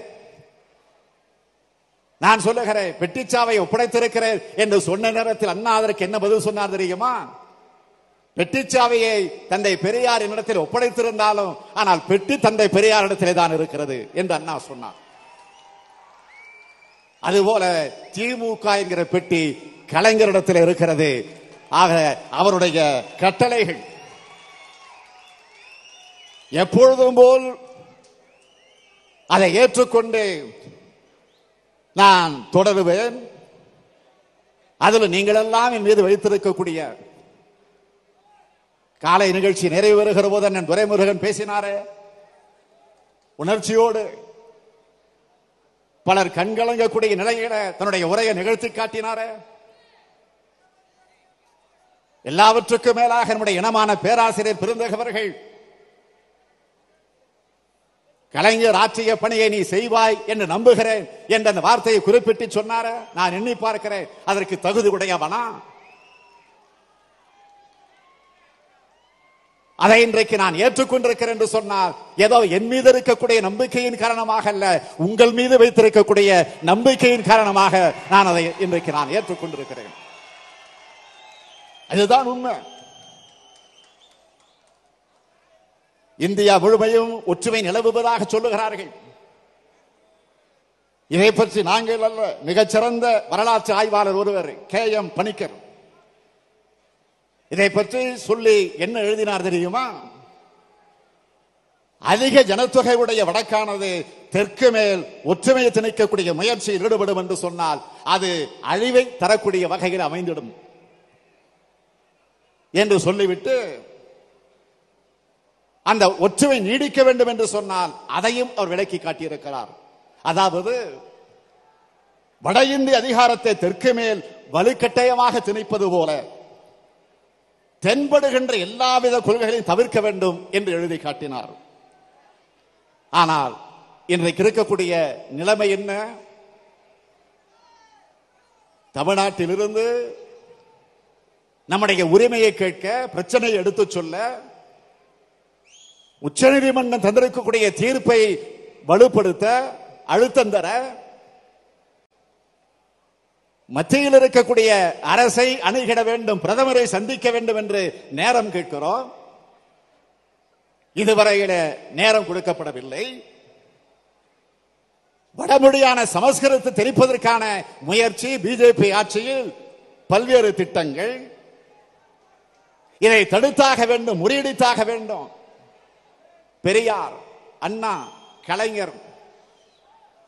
நான் சொல்லுகிறேன் பெட்டிச்சாவை ஒப்படைத்திருக்கிறேன் என்று சொன்ன நேரத்தில் அண்ணா அதற்கு என்ன பதில் சொன்னார் தெரியுமா? பெட்டிச்சாவையை தந்தை பெரியார் என்னிடத்தில் ஒப்படைத்திருந்தாலும் ஆனால் பெட்டி தந்தை பெரியார் இடத்திலே தான் இருக்கிறது என்று அண்ணா சொன்னார். அதுபோல திமுக என்கிற பெட்டி கலைஞரிடத்தில் இருக்கிறது. ஆக அவருடைய கட்டளைகள். எப்பொழுதும் போல் அதை ஏற்றுக்கொண்டு நான் தொடருவேன். அதில் நீங்கள் எல்லாம் என் மீது வைத்திருக்கக்கூடிய காலை நிகழ்ச்சி நிறைவு பெறுகிற போது அண்ணன் துரைமுருகன் பேசினாரே. உணர்ச்சியோடு பலர் கண்கலங்கக்கூடிய நிலையில தன்னுடைய உரையை நிகழ்த்தி காட்டினாரே. எல்லாவற்றுக்கும் மேலாக நம்முடைய இனமான பேராசிரியர் பெருந்தகவர்கள் கலைஞர் ஆற்றிய பணியை நீ செய்வாய் என்று நம்புகிறேன் என்ற அந்த வார்த்தையை குறிப்பிட்டு சொன்னார நான் எண்ணி பார்க்கிறேன் அதற்கு தகுதி உடையவனா? அதை இன்றைக்கு நான் ஏற்றுக்கொண்டிருக்கிறேன் என்று சொன்னால் ஏதோ என் மீது இருக்கக்கூடிய நம்பிக்கையின் காரணமாக அல்ல உங்கள் மீது வைத்திருக்கக்கூடிய நம்பிக்கையின் காரணமாக நான் அதை இன்றைக்கு நான் ஏற்றுக்கொண்டிருக்கிறேன். அதுதான் உண்மை. இந்தியா முழுமையும் ஒற்றுமை நிலவுவதாக சொல்லுகிறார்கள். இதை பற்றி நாங்கள் அல்ல மிகச்சிறந்த வரலாற்று ஆய்வாளர் ஒருவர் கே. எம். பணிக்கர். இதை பற்றி சொல்லி என்ன எழுதினார் தெரியுமா? அதிக ஜனத்தொகை உடைய வடக்கானது தெற்கு மேல் ஒற்றுமையை திணிக்கக்கூடிய முயற்சியில் ஈடுபடும் என்று சொன்னால் அது அழிவை தரக்கூடிய வகையில் அமைந்திடும். என்று சொல்லிவிட்டு அந்த ஒற்றுமை நீடிக்க வேண்டும் என்று சொன்னால் அதையும் அவர் விளக்கி காட்டியிருக்கிறார். அதாவது வட இந்திய அதிகாரத்தை தெற்கு மேல் வலுக்கட்டாயமாக திணிப்பது போல தென்படுகின்ற எல்லாவித கொள்கைகளையும் தவிர்க்க வேண்டும் என்று எழுதி காட்டினார். ஆனால் இன்றைக்கு இருக்கக்கூடிய நிலைமை என்ன? தமிழ்நாட்டிலிருந்து நம்முடைய உரிமையை கேட்க பிரச்சனையை எடுத்துச் சொல்ல உச்சநீதிமன்றம் தந்திருக்கக்கூடிய தீர்ப்பை வலுப்படுத்த அழுத்தம் தர மத்தியில் இருக்கக்கூடிய அரசை அணுகிட வேண்டும் பிரதமரை சந்திக்க வேண்டும் என்று நேரம் கேட்கிறோம். இதுவரையில நேரம் கொடுக்கப்படவில்லை. வடமொழியான சமஸ்கிருதத்தை தெரிப்பதற்கான முயற்சி பிஜேபி ஆட்சியில் பல்வேறு திட்டங்கள். இதை தடுத்தாக வேண்டும் முறியடித்தாக வேண்டும். பெரியார் அண்ணா கலைஞர்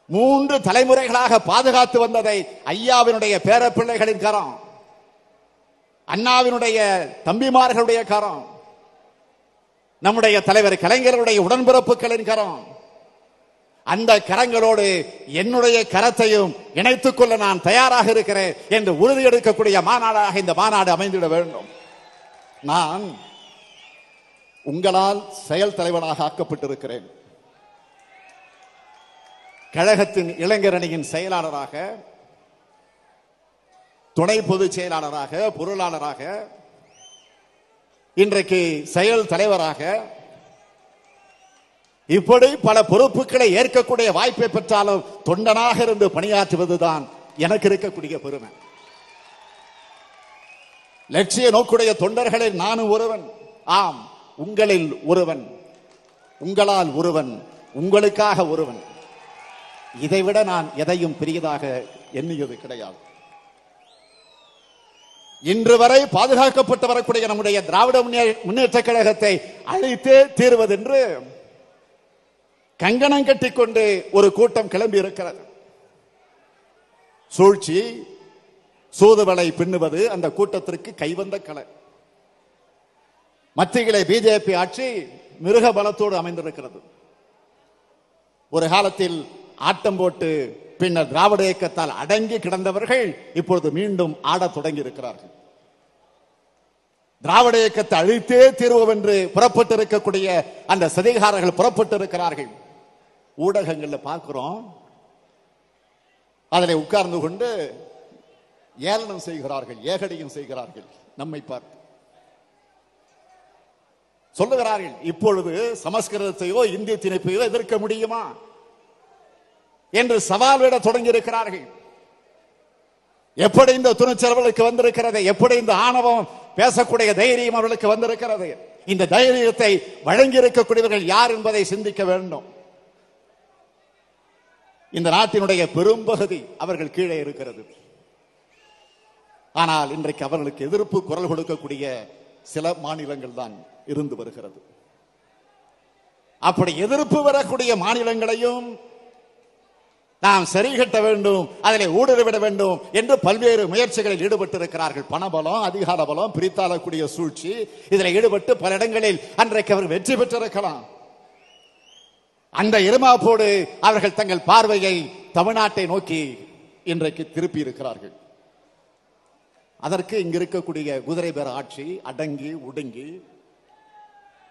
மூன்று தலைமுறைகளாக பாதுகாத்து வந்ததை ஐயாவினுடைய பேரப்பிள்ளைகளின் கரம் அண்ணாவினுடைய தம்பிமார்களுடைய கரம் நம்முடைய தலைவர் கலைஞருடைய உடன்பிறப்புகளின் கரம் அந்த கரங்களோடு என்னுடைய கரத்தையும் இணைத்துக் கொள்ள நான் தயாராக இருக்கிறேன் என்று உறுதியெடுக்கக்கூடிய மாநாடாக இந்த மாநாடு அமைந்திட வேண்டும். நான் உங்களால் செயல் தலைவனாக ஆக்கப்பட்டிருக்கிறேன். கழகத்தின் இளைஞரணியின் செயலாளராக துணை பொதுச் செயலாளராக பொருளாளராக இன்றைக்கு செயல் தலைவராக இப்படி பல பொறுப்புகளை ஏற்கக்கூடிய வாய்ப்பை பெற்றாலும் தொண்டனாக இருந்து பணியாற்றுவதுதான் எனக்கு இருக்கக்கூடிய பெருமை. லட்சிய நோக்குடைய தொண்டர்களில் நானும் ஒருவன். ஆம் உங்களில் ஒருவன். உங்களால் ஒருவன் உங்களுக்காக ஒருவன். இதைவிட நான் எதையும் பெரியதாக எண்ணியது கிடையாது. இன்று வரை பாதுகாக்கப்பட்டு வரக்கூடிய நம்முடைய திராவிட முன்னே- முன்னேற்ற கழகத்தை அழித்தே தீர்வதென்று கங்கணம் கட்டிக்கொண்டு ஒரு கூட்டம் கிளம்பி இருக்கிறது சூழ்ச்சி சூதுவலை பின்னுவது அந்த கூட்டத்திற்கு கைவந்த கலை. மத்தியிலே பிஜேபி ஆட்சி மிருக பலத்தோடு அமைந்திருக்கிறது. ஒரு காலத்தில் ஆட்டம் போட்டு பின்னர் திராவிட இயக்கத்தால் அடங்கி கிடந்தவர்கள் இப்பொழுது மீண்டும் ஆடத் தொடங்கி இருக்கிறார்கள் திராவிட இயக்கத்தை அழித்தே தீர்வோம் என்று புறப்பட்டு இருக்கக்கூடிய அந்த சதிகாரர்கள் புறப்பட்டு இருக்கிறார்கள் ஊடகங்கள்ல பார்க்கிறோம். அதில் உட்கார்ந்து கொண்டு ஏளனம் செய்கிறார்கள் ஏகடையும் செய்கிறார்கள். நம்மை பார்த்து சொல்லுகிறார்கள் இப்பொழுது சமஸ்கிருதத்தையோ இந்திய திணைப்பையோ எதிர்க்க முடியுமா? என்று சவால் விட தொடங்கி இருக்கிறார்கள் எப்படி இந்த துணிச்சல்களுக்கு வந்திருக்கிறது? எப்படி இந்த ஆணவம் பேசக்கூடிய தைரியம் அவர்களுக்கு வந்திருக்கிறது? இந்த தைரியத்தை வழங்கி இருக்கக்கூடியவர்கள் யார் என்பதை சிந்திக்க வேண்டும். இந்த நாட்டினுடைய பெரும்பகுதி அவர்கள் கீழே இருக்கிறது. ஆனால் இன்றைக்கு அவர்களுக்கு எதிர்ப்பு குரல் கொடுக்கக்கூடிய சில மாநிலங்கள் தான் இருந்து வருகிறது. அப்படி எதிர்ப்பு வரக்கூடிய மாநிலங்களையும் நாம் சரி கட்ட வேண்டும் அதனை ஊடுருவிட வேண்டும் என்று பல்வேறு முயற்சிகளில் ஈடுபட்டிருக்கிறார்கள். பணபலம் அதிகார பலம் பிரித்தாளக்கூடிய சூழ்ச்சி இதில் ஈடுபட்டு பல இடங்களில் அன்றைக்கு அவர் வெற்றி பெற்றிருக்கலாம். அந்த இருமாப்போடு அவர்கள் தங்கள் பார்வையை தமிழ்நாட்டை நோக்கி இன்றைக்கு திருப்பி இருக்கிறார்கள். அதற்கு இங்க இருக்கக்கூடிய குதிரை பேர ஆட்சி அடங்கி ஒடுங்கி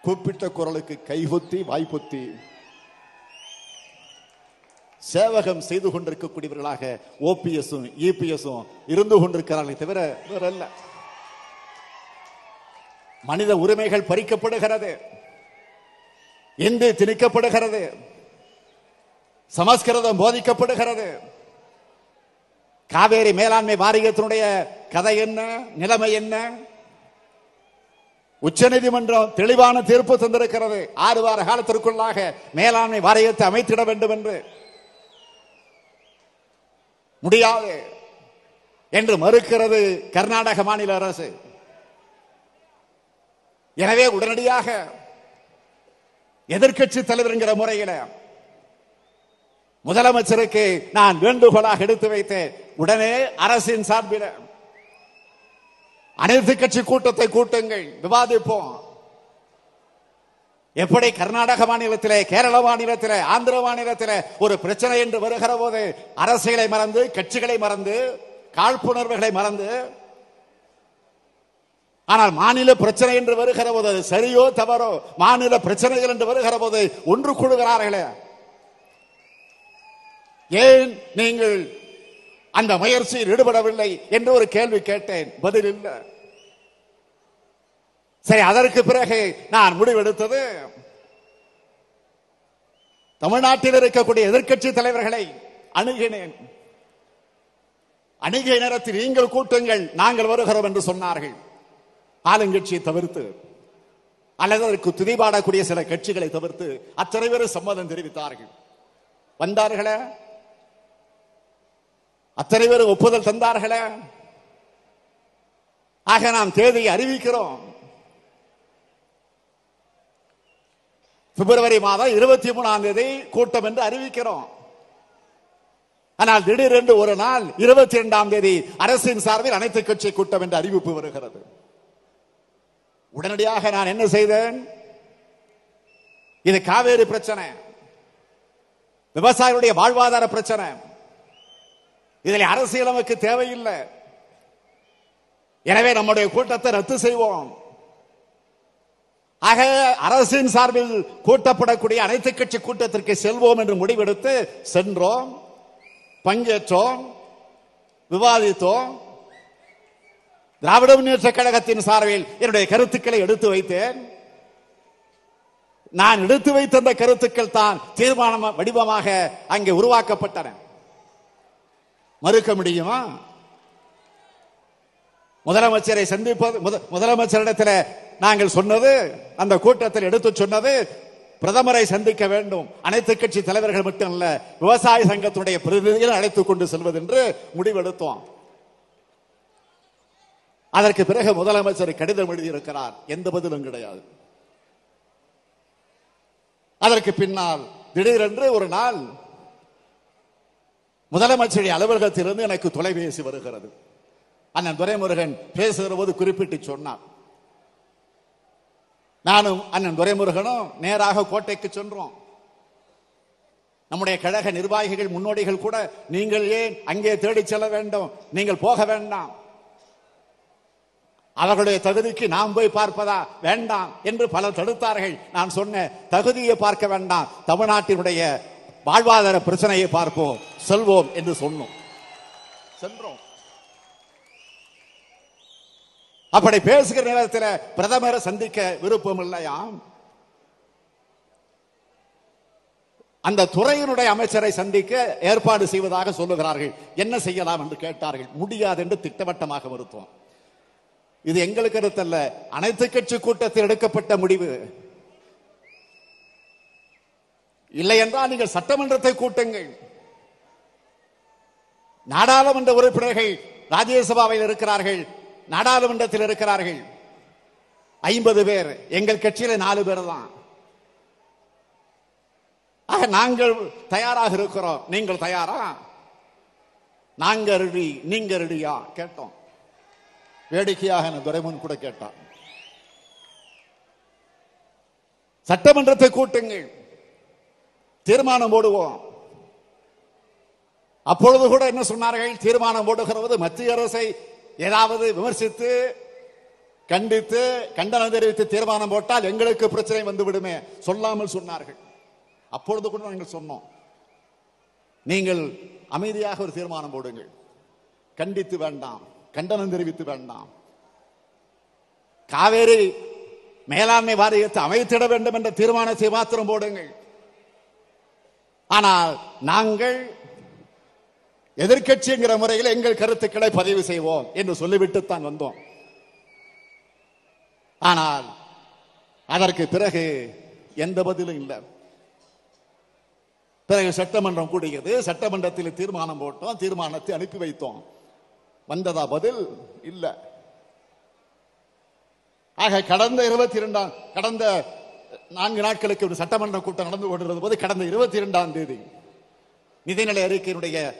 கூப்பிட்ட குரலுக்கு கைகுத்தி வாய்ப்புத்தி சேவகம் செய்து கொண்டிருக்கக்கூடியவர்களாக ஓபிஎஸும் இபிஎஸும் இருந்து கொண்டிருக்கிறார்கள் தவிர வேற அல்ல மனித உரிமைகள் பறிக்கப்படுகிறது. இந்தி திணிக்கப்படுகிறது. சமஸ்கிருதம் போதிக்கப்படுகிறது. காவேரி மேலாண்மை வாரியத்தினுடைய கதை என்ன நிலைமை என்ன? உச்சநீதிமன்றம் தெளிவான தீர்ப்பு தந்திருக்கிறது. ஆறு வார காலத்திற்குள்ளாக மேலாண்மை வாரியத்தை அமைத்திட வேண்டும் என்று. முடியாது என்று மறுக்கிறது கர்நாடக மாநில அரசு. எனவே உடனடியாக எதிர்க்கட்சி தலைவர் என்கிற முறையில் முதலமைச்சருக்கு நான் வேண்டுகோளாக எடுத்து வைத்தேன். உடனே அரசின் சார்பில் அனைத்து கட்சி கூட்டத்தை கூட்டுங்கள் விவாதிப்போம். எப்படி கர்நாடக மாநிலத்திலே கேரள மாநிலத்திலே ஆந்திர மாநிலத்திலே ஒரு பிரச்சனை என்று வருகிற போது அரசியலை மறந்து கட்சிகளை மறந்து காழ்ப்புணர்வுகளை மறந்து ஆனால் மாநில பிரச்சனை என்று வருகிற போது சரியோ தவறோ? மாநில பிரச்சனைகள் என்று வருகிற போது ஒன்று கூடுகிறார்களே. ஏன் நீங்கள் அந்த முயற்சியில் ஈடுபடவில்லை என்று ஒரு கேள்வி கேட்டேன். பதில் இல்லை. சரி அதற்கு பிறகு நான் முடிவெடுத்தது தமிழ்நாட்டில் இருக்கக்கூடிய எதிர்க்கட்சி தலைவர்களை அணுகினேன். அணுகிய நேரத்தில் நீங்கள் கூட்டுங்கள் நாங்கள் வருகிறோம் என்று சொன்னார்கள். ஆளுங்கட்சியை தவிர்த்து அல்லது அதற்கு துதிபாடக்கூடிய சில கட்சிகளை தவிர்த்து அத்தனை பேரும் சம்மதம் தெரிவித்தார்கள். வந்தார்களே அத்தனை பேர் ஒப்புதல் தந்தார்களே. ஆக நாம் தேதியை அறிவிக்கிறோம். பிப்ரவரி மாதம் இருபத்தி மூணாம் தேதி கூட்டம் என்று அறிவிக்கிறோம். ஆனால் திடீரென்று ஒரு நாள் இருபத்தி இரண்டாம் தேதி அரசின் சார்பில் அனைத்து கட்சி கூட்டம் என்று அறிவிப்பு வருகிறது. உடனடியாக நான் என்ன செய்தேன்? இது காவேரி பிரச்சனை. விவசாயிகளுடைய வாழ்வாதார பிரச்சனை. இதில் அரசியல் நமக்கு தேவையில்லை. எனவே நம்முடைய கூட்டத்தை ரத்து செய்வோம். ஆக அரசின் சார்பில் கூட்டப்படக்கூடிய அனைத்து கட்சி கூட்டத்திற்கு செல்வோம் என்று முடிவெடுத்து சென்றோம் பங்கேற்றோம் விவாதித்தோம். திராவிட முன்னேற்ற கழகத்தின் சார்பில் என்னுடைய கருத்துக்களை எடுத்து வைத்தேன். நான் எடுத்து வைத்த அந்த கருத்துக்கள் தான் தீர்மானம் வடிவமாக அங்கே உருவாக்கப்பட்டன. மறுக்க முடியுமா? முதலமைச்சரை சந்திப்பது முதலமைச்சரிடத்தில் நாங்கள் சொன்னது அந்த கூட்டத்தில் எடுத்து சொன்னது பிரதமரை சந்திக்க வேண்டும். அனைத்து கட்சி தலைவர்கள் மட்டும் அல்ல விவசாய சங்கத்தினுடைய பிரதிநிதிகள் அழைத்துக் கொண்டு செல்வது என்று முடிவெடுத்தோம். அதற்கு பிறகு முதலமைச்சர் கடிதம் எழுதியிருக்கிறார். எந்த பதிலும் கிடையாது. அதற்கு பின்னால் திடீரென்று ஒரு நாள் முதலமைச்சருடைய அலுவலகத்திலிருந்து எனக்கு தொலைபேசி வருகிறது. அண்ணன் துரைமுருகன் பேசுகிற போது குறிப்பிட்டு சொன்னார். நானும் அண்ணன் துரைமுருகனும் நேராக கோட்டைக்கு சென்றோம். நம்முடைய கழக நிர்வாகிகள் முன்னோடிகள் கூட நீங்கள் ஏன் அங்கே தேடி செல்ல வேண்டும்? நீங்கள் போக வேண்டாம். அவர்களுடைய தகுதிக்கு நாம் போய் பார்ப்பதா? வேண்டாம் என்று பலர் தடுத்தார்கள். நான் சொன்ன தகுதியை பார்க்க வேண்டாம். தமிழ்நாட்டினுடைய வாழ்வாதார பிரச்சனையை பார்ப்போம். செல்வோம் என்று சொன்னோம். சென்றோம். அப்படி பேசுகிற நேரத்தில் பிரதமரை சந்திக்க விருப்பம் இல்லையாம் அந்த துறையினுடைய அமைச்சரை சந்திக்க ஏற்பாடு செய்வதாக சொல்லுகிறார்கள். என்ன செய்யலாம் என்று கேட்டார்கள். முடியாது என்று திட்டவட்டமாக மறுத்தோம் இது எங்களுக்கு கருத்தல்ல அனைத்து கட்சி கூட்டத்தில் எடுக்கப்பட்ட முடிவு. இல்லை என்றால் நீங்கள் சட்டமன்றத்தை கூட்டுங்கள். நாடாளுமன்ற உறுப்பினர்கள் ராஜ்யசபாவில் இருக்கிறார்கள். நாடாளுமன்றத்தில் இருக்கிறார்கள். ஐம்பது பேர். எங்கள் கட்சியில நாலு பேர் தான். ஆக நாங்கள் தயாராக இருக்கிறோம். நீங்கள் தயாரா? நாங்க ரெடி நீங்க ரெடியா கேட்டோம் வேடிக்கையாக துரைமுன் கூட கேட்டான். சட்டமன்றத்தை கூட்டுங்கள். தீர்மானம் போடுவோம். அப்பொழுது கூட என்ன சொன்னார்கள்? தீர்மானம் போடுகிறது. மத்திய அரசை ஏதாவது விமர்சித்து கண்டித்து கண்டனம் தெரிவித்து தீர்மானம் போட்டால் எங்களுக்கு பிரச்சனை வந்து விடுமே சொல்லாமல் சொன்னார்கள். அப்பொழுது கூட நாங்கள் சொன்னோம். நீங்கள் அமைதியாக ஒரு தீர்மானம் போடுங்கள். கண்டித்து வேண்டாம். கண்டனம் தெரிவித்து வேண்டாம். காவேரி மேலாண்மை வாரியத்தை அமைத்திட வேண்டும் என்ற தீர்மானத்தை மாத்திரம் போடுங்கள். ஆனால் நாங்கள் எதிர்க்கட்சிங்கிற முறையில் எங்கள் கருத்துக்களை பதிவு செய்வோம் என்று சொல்லிவிட்டு தான் வந்தோம். ஆனால் அதற்கு பிறகு எந்த பதிலும் இல்லை. பிறகு சட்டமன்றம் கூடியது. சட்டமன்றத்தில் தீர்மானம் போட்டோம். தீர்மானத்தை அனுப்பி வைத்தோம். வந்ததா பதில்? இல்லை. ஆக கடந்த இருபத்தி இரண்டாம் கடந்த நான்கு நாட்களுக்கு ஒரு சட்டமன்ற கூட்டம் நடந்து கொண்டிருந்த போது கடந்த இருபத்தி இரண்டாம் தேதி நிதிநிலை அறிக்கையினுடைய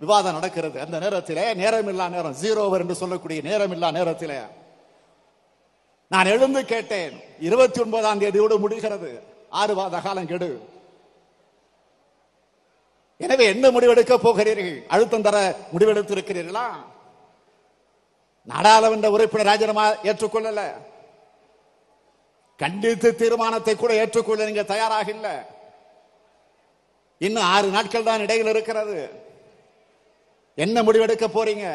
விவாதம் நடக்கிறது. அந்த நேரத்தில் நேரமில்லா நேரம் ஜீரோவர் என்று சொல்லக்கூடிய நேரமில்லா நேரத்தில் நான் எழுந்து கேட்டேன். இருபத்தி ஒன்பதாம் தேதியோடு முடிகிறது. ஆறு மாத காலம் கெடு. எனவே என்ன முடிவெடுக்க போகிறீர்கள்? அழுத்தம் தர முடிவெடுத்திருக்கிறீர்களா? நாடாளுமன்ற உறுப்பினர் ராஜினாமா ஏற்றுக்கொள்ளல. கண்டித்து தீர்மானத்தை கூட ஏற்றுக்கொள்ள நீங்க தயாராக இல்லை. இன்னும் ஆறு நாட்கள் தான் இடையில் இருக்கிறது. என்ன முடிவெடுக்க போறீங்க?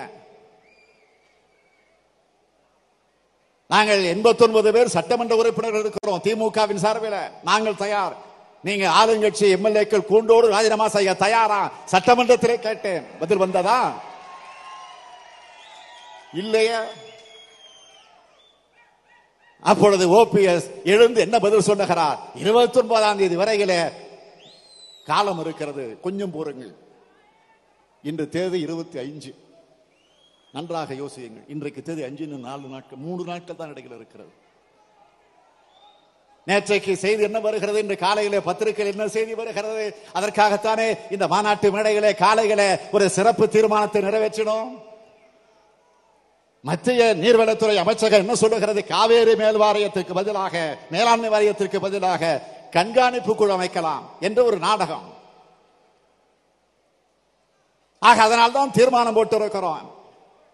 நாங்கள் 89 பேர் சட்டமன்ற உறுப்பினர்கள் இருக்கிறோம் திமுகவின் சார்பில். நாங்கள் தயார். நீங்க ஆளுங்கட்சி எம்எல்ஏக்கள் கூண்டோடு ராஜினாமா செய்ய தயாரா? சட்டமன்றத்திலே கேட்டேன். பதில் வந்ததா? இல்லையா? அப்பொழுது ஓபிஎஸ் எழுந்து என்ன பதில் சொல்லுகிறார் இருபத்தி ஒன்பதாம் தேதி வரையிலே காலம் இருக்கிறது. கொஞ்சம் போருங்கள். இன்று தேதி இருபத்தி ஐந்து நன்றாக யோசியுங்கள். இன்றைக்கு தேதி அஞ்சு நாலு நாட்கள் மூணு நாட்கள் தான் இடையில் இருக்கிறது. நேற்றைக்கு செய்தி என்ன வருகிறது? இன்று காலையிலே பத்திரிகையில் என்ன செய்தி வருகிறது? அதற்காகத்தானே இந்த மாநாட்டு மேடையிலே காலையிலே ஒரு சிறப்பு தீர்மானத்தை நிறைவேற்றினோம். மத்திய நீர்வளத்துறை அமைச்சகம் என்ன சொல்லுகிறது? காவேரி மேல் வாரியத்திற்கு பதிலாக மேலாண்மை வாரியத்திற்கு பதிலாக கண்காணிப்பு குழு அமைக்கலாம் என்ற ஒரு நாடகம். ஆக அதனால்தான் தீர்மானம் போட்டு இருக்கிறோம்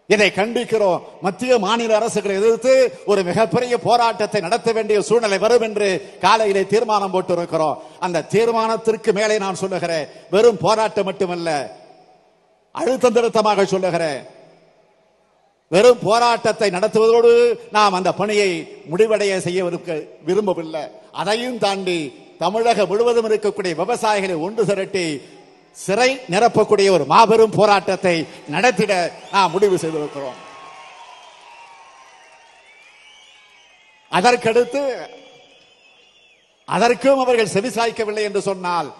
இதை கண்டிக்கிறோம். மத்திய மாநில அரசுகளை எதிர்த்து ஒரு மிகப்பெரிய போராட்டத்தை நடத்த வேண்டிய சூழ்நிலை வரும் என்று காலையிலே தீர்மானம் போட்டு இருக்கிறோம் அந்த தீர்மானத்திற்கு மேலே நான் சொல்லுகிறேன். வெறும் போராட்டம் மட்டுமல்ல அழுத்தம் திருத்தமாக சொல்லுகிறேன். வெறும் போராட்டத்தை நடத்துவதோடு நாம் அந்த பணியை முடிவடைய செய்யவிருக்க விரும்பவில்லை. அதையும் தாண்டி தமிழகம் முழுவதும் இருக்கக்கூடிய விவசாயிகளை ஒன்று திரட்டி சிறை நிரப்பக்கூடிய ஒரு மாபெரும் போராட்டத்தை நடத்திட நாம் முடிவு செய்திருக்கிறோம். அதற்கடுத்து அதற்கும் அவர்கள் செவிசாய்க்கவில்லை என்று சொன்னால்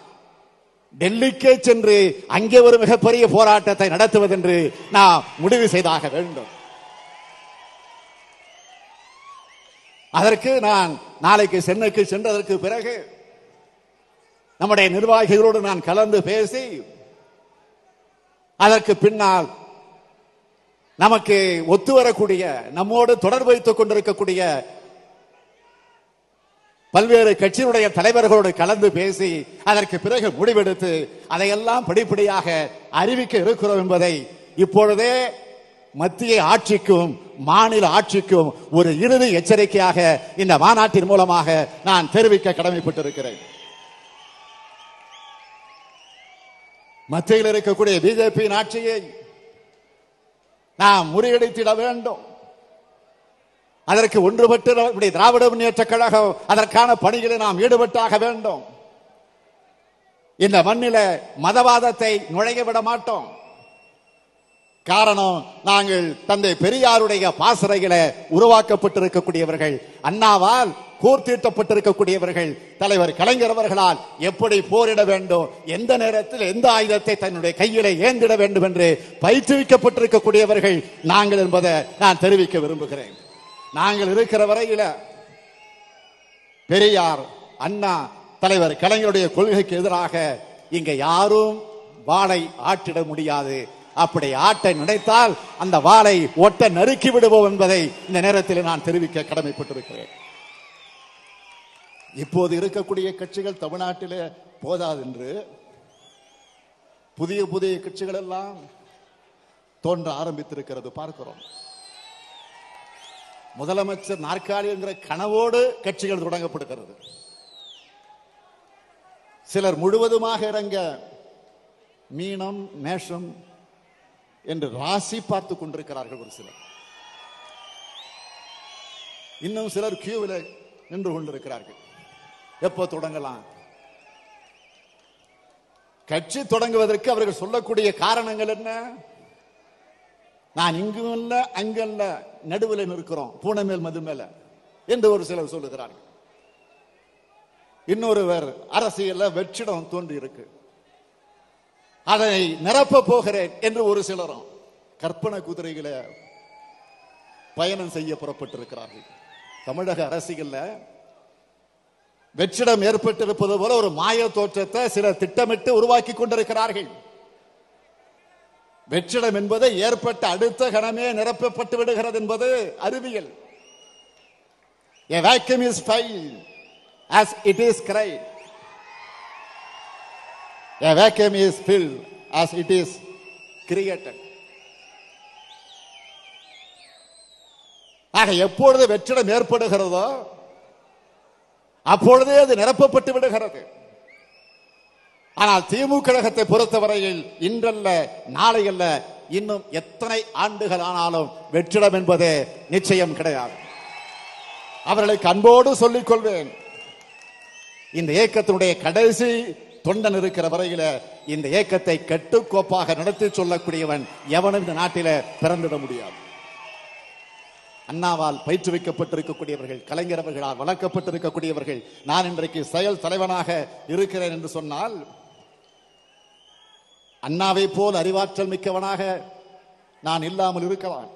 டெல்லிக்கே சென்று அங்கே ஒரு மிகப்பெரிய போராட்டத்தை நடத்துவதென்று நாம் முடிவு செய்தாக வேண்டும். அதற்கு நான் நாளைக்கு சென்னைக்கு சென்றதற்கு பிறகு நம்முடைய நிர்வாகிகளோடு நான் கலந்து பேசி அதற்கு பின்னால் நமக்கு ஒத்து வரக்கூடிய நம்மோடு தொடர்பு வைத்துக் கொண்டிருக்கக்கூடிய பல்வேறு கட்சியினுடைய தலைவர்களோடு கலந்து பேசி அதற்கு பிறகு முடிவெடுத்து அதையெல்லாம் படிப்படியாக அறிவிக்க இருக்கிறோம் என்பதை இப்பொழுதே மத்திய ஆட்சிக்கும் மாநில ஆட்சிக்கும் ஒரு இறுதி எச்சரிக்கையாக இந்த மாநாட்டின் மூலமாக நான் தெரிவிக்க கடமைப்பட்டிருக்கிறேன். மத்தியில் இருக்கக்கூடிய பிஜேபியின் ஆட்சியை நாம் முறியடித்திட வேண்டும். அதற்கு ஒன்றுபட்டு நம்முடைய திராவிட முன்னேற்ற கழகம் அதற்கான பணிகளை நாம் ஈடுபட்டாக வேண்டும். இந்த மண்ணில மதவாதத்தை நுழைய விட மாட்டோம். காரணம் நாங்கள் தந்தை பெரியாருடைய பாசறைகள உருவாக்கப்பட்டிருக்கக்கூடியவர்கள் அண்ணாவால் கூர்த்தீட்டப்பட்டிருக்கக்கூடியவர்கள் தலைவர் கலைஞர் அவர்களால் எப்படி போரிட வேண்டும் எந்த நேரத்தில் எந்த ஆயுதத்தை தன்னுடைய கையில ஏந்திட வேண்டும் என்று பயிற்றுவிக்கப்பட்டிருக்கக்கூடியவர்கள் நாங்கள் என்பதை நான் தெரிவிக்க விரும்புகிறேன். நாங்கள் இருக்கிற வரையில பெரியார் அண்ணா தலைவர் கலைஞருடைய கொள்கைக்கு எதிராக இங்க யாரும் வாளை ஆட்டிட முடியாது. அப்படி ஆட்டை நினைத்தால் அந்த வாளை ஒட்ட நறுக்கி விடுவோம் என்பதை இந்த நேரத்தில் நான் தெரிவிக்க கடமைப்பட்டிருக்கிறேன். இப்போது இருக்கக்கூடிய கட்சிகள் தமிழ்நாட்டிலே போதாது என்று புதிய புதிய கட்சிகள் எல்லாம் தோன்ற ஆரம்பித்திருக்கிறது. பார்க்கிறோம். முதலமைச்சர் நாற்காலி என்கிற கனவோடு கட்சிகள் தொடங்கப்படுகிறது. சிலர் முழுவதுமாக இறங்க மீனம் மேஷம் என்று ராசி பார்த்து கொண்டிருக்கிறார்கள் ஒரு சிலர். இன்னும் சிலர் கியூவில் நின்று கொண்டிருக்கிறார்கள். எப்போ தொடங்கலாம்? கட்சி தொடங்குவதற்கு அவர்கள் சொல்லக்கூடிய காரணங்கள் என்ன? நான் இங்கும் இல்ல அங்கல்ல நடுவில் நிற்கிறோம் பூனை மேல் மது மேல என்று ஒரு சிலர் சொல்லுகிறார்கள். இன்னொருவர் அரசியல்ல வெற்றிடம் தோன்றி இருக்கு அதை நிரப்ப போகிறேன் என்று ஒரு சிலரும் கற்பனை குதிரைகளை பயணம் செய்ய புறப்பட்டிருக்கிறார்கள். தமிழக அரசியல்ல வெற்றிடம் ஏற்பட்டிருப்பது போல ஒரு மாய தோற்றத்தை சிலர் திட்டமிட்டு உருவாக்கி கொண்டிருக்கிறார்கள். வெற்றிடம் என்பது ஏற்பட்ட அடுத்த கணமே நிரப்பப்பட்டு விடுகிறது என்பது அறிவியல். A vacuum is filled as it is cried. A vacuum is filled as it is created. ஆக எப்பொழுது வெற்றிடம் ஏற்படுகிறதோ அப்பொழுதே அது நிரப்பப்பட்டு விடுகிறது. ஆனால் திமுக கழகத்தை பொறுத்தவரையில் இன்றல்ல நாளை அல்ல இன்னும் எத்தனை ஆண்டுகள் ஆனாலும் வெற்றிடம் என்பதே நிச்சயம் கிடையாது. அவர்களுக்கு அன்போடு சொல்லிக் கொள்வேன் இந்த இயக்கத்தினுடைய கடைசி தொண்டன் இருக்கிற வரையில இந்த இயக்கத்தை கட்டுக்கோப்பாக நடத்தி சொல்லக்கூடியவன் எவனும் இந்த நாட்டில பிறந்திட முடியாது. அண்ணாவால் பயிற்றுவிக்கப்பட்டிருக்கக்கூடியவர்கள் கலைஞரவர்களால் வளர்க்கப்பட்டிருக்கக்கூடியவர்கள் நான் இன்றைக்கு செயல் தலைவனாக இருக்கிறேன் என்று சொன்னால் அண்ணாவை போல் அறிவாற்றல் மிக்கவனாக நான் இல்லாமல் இருக்கலாம்.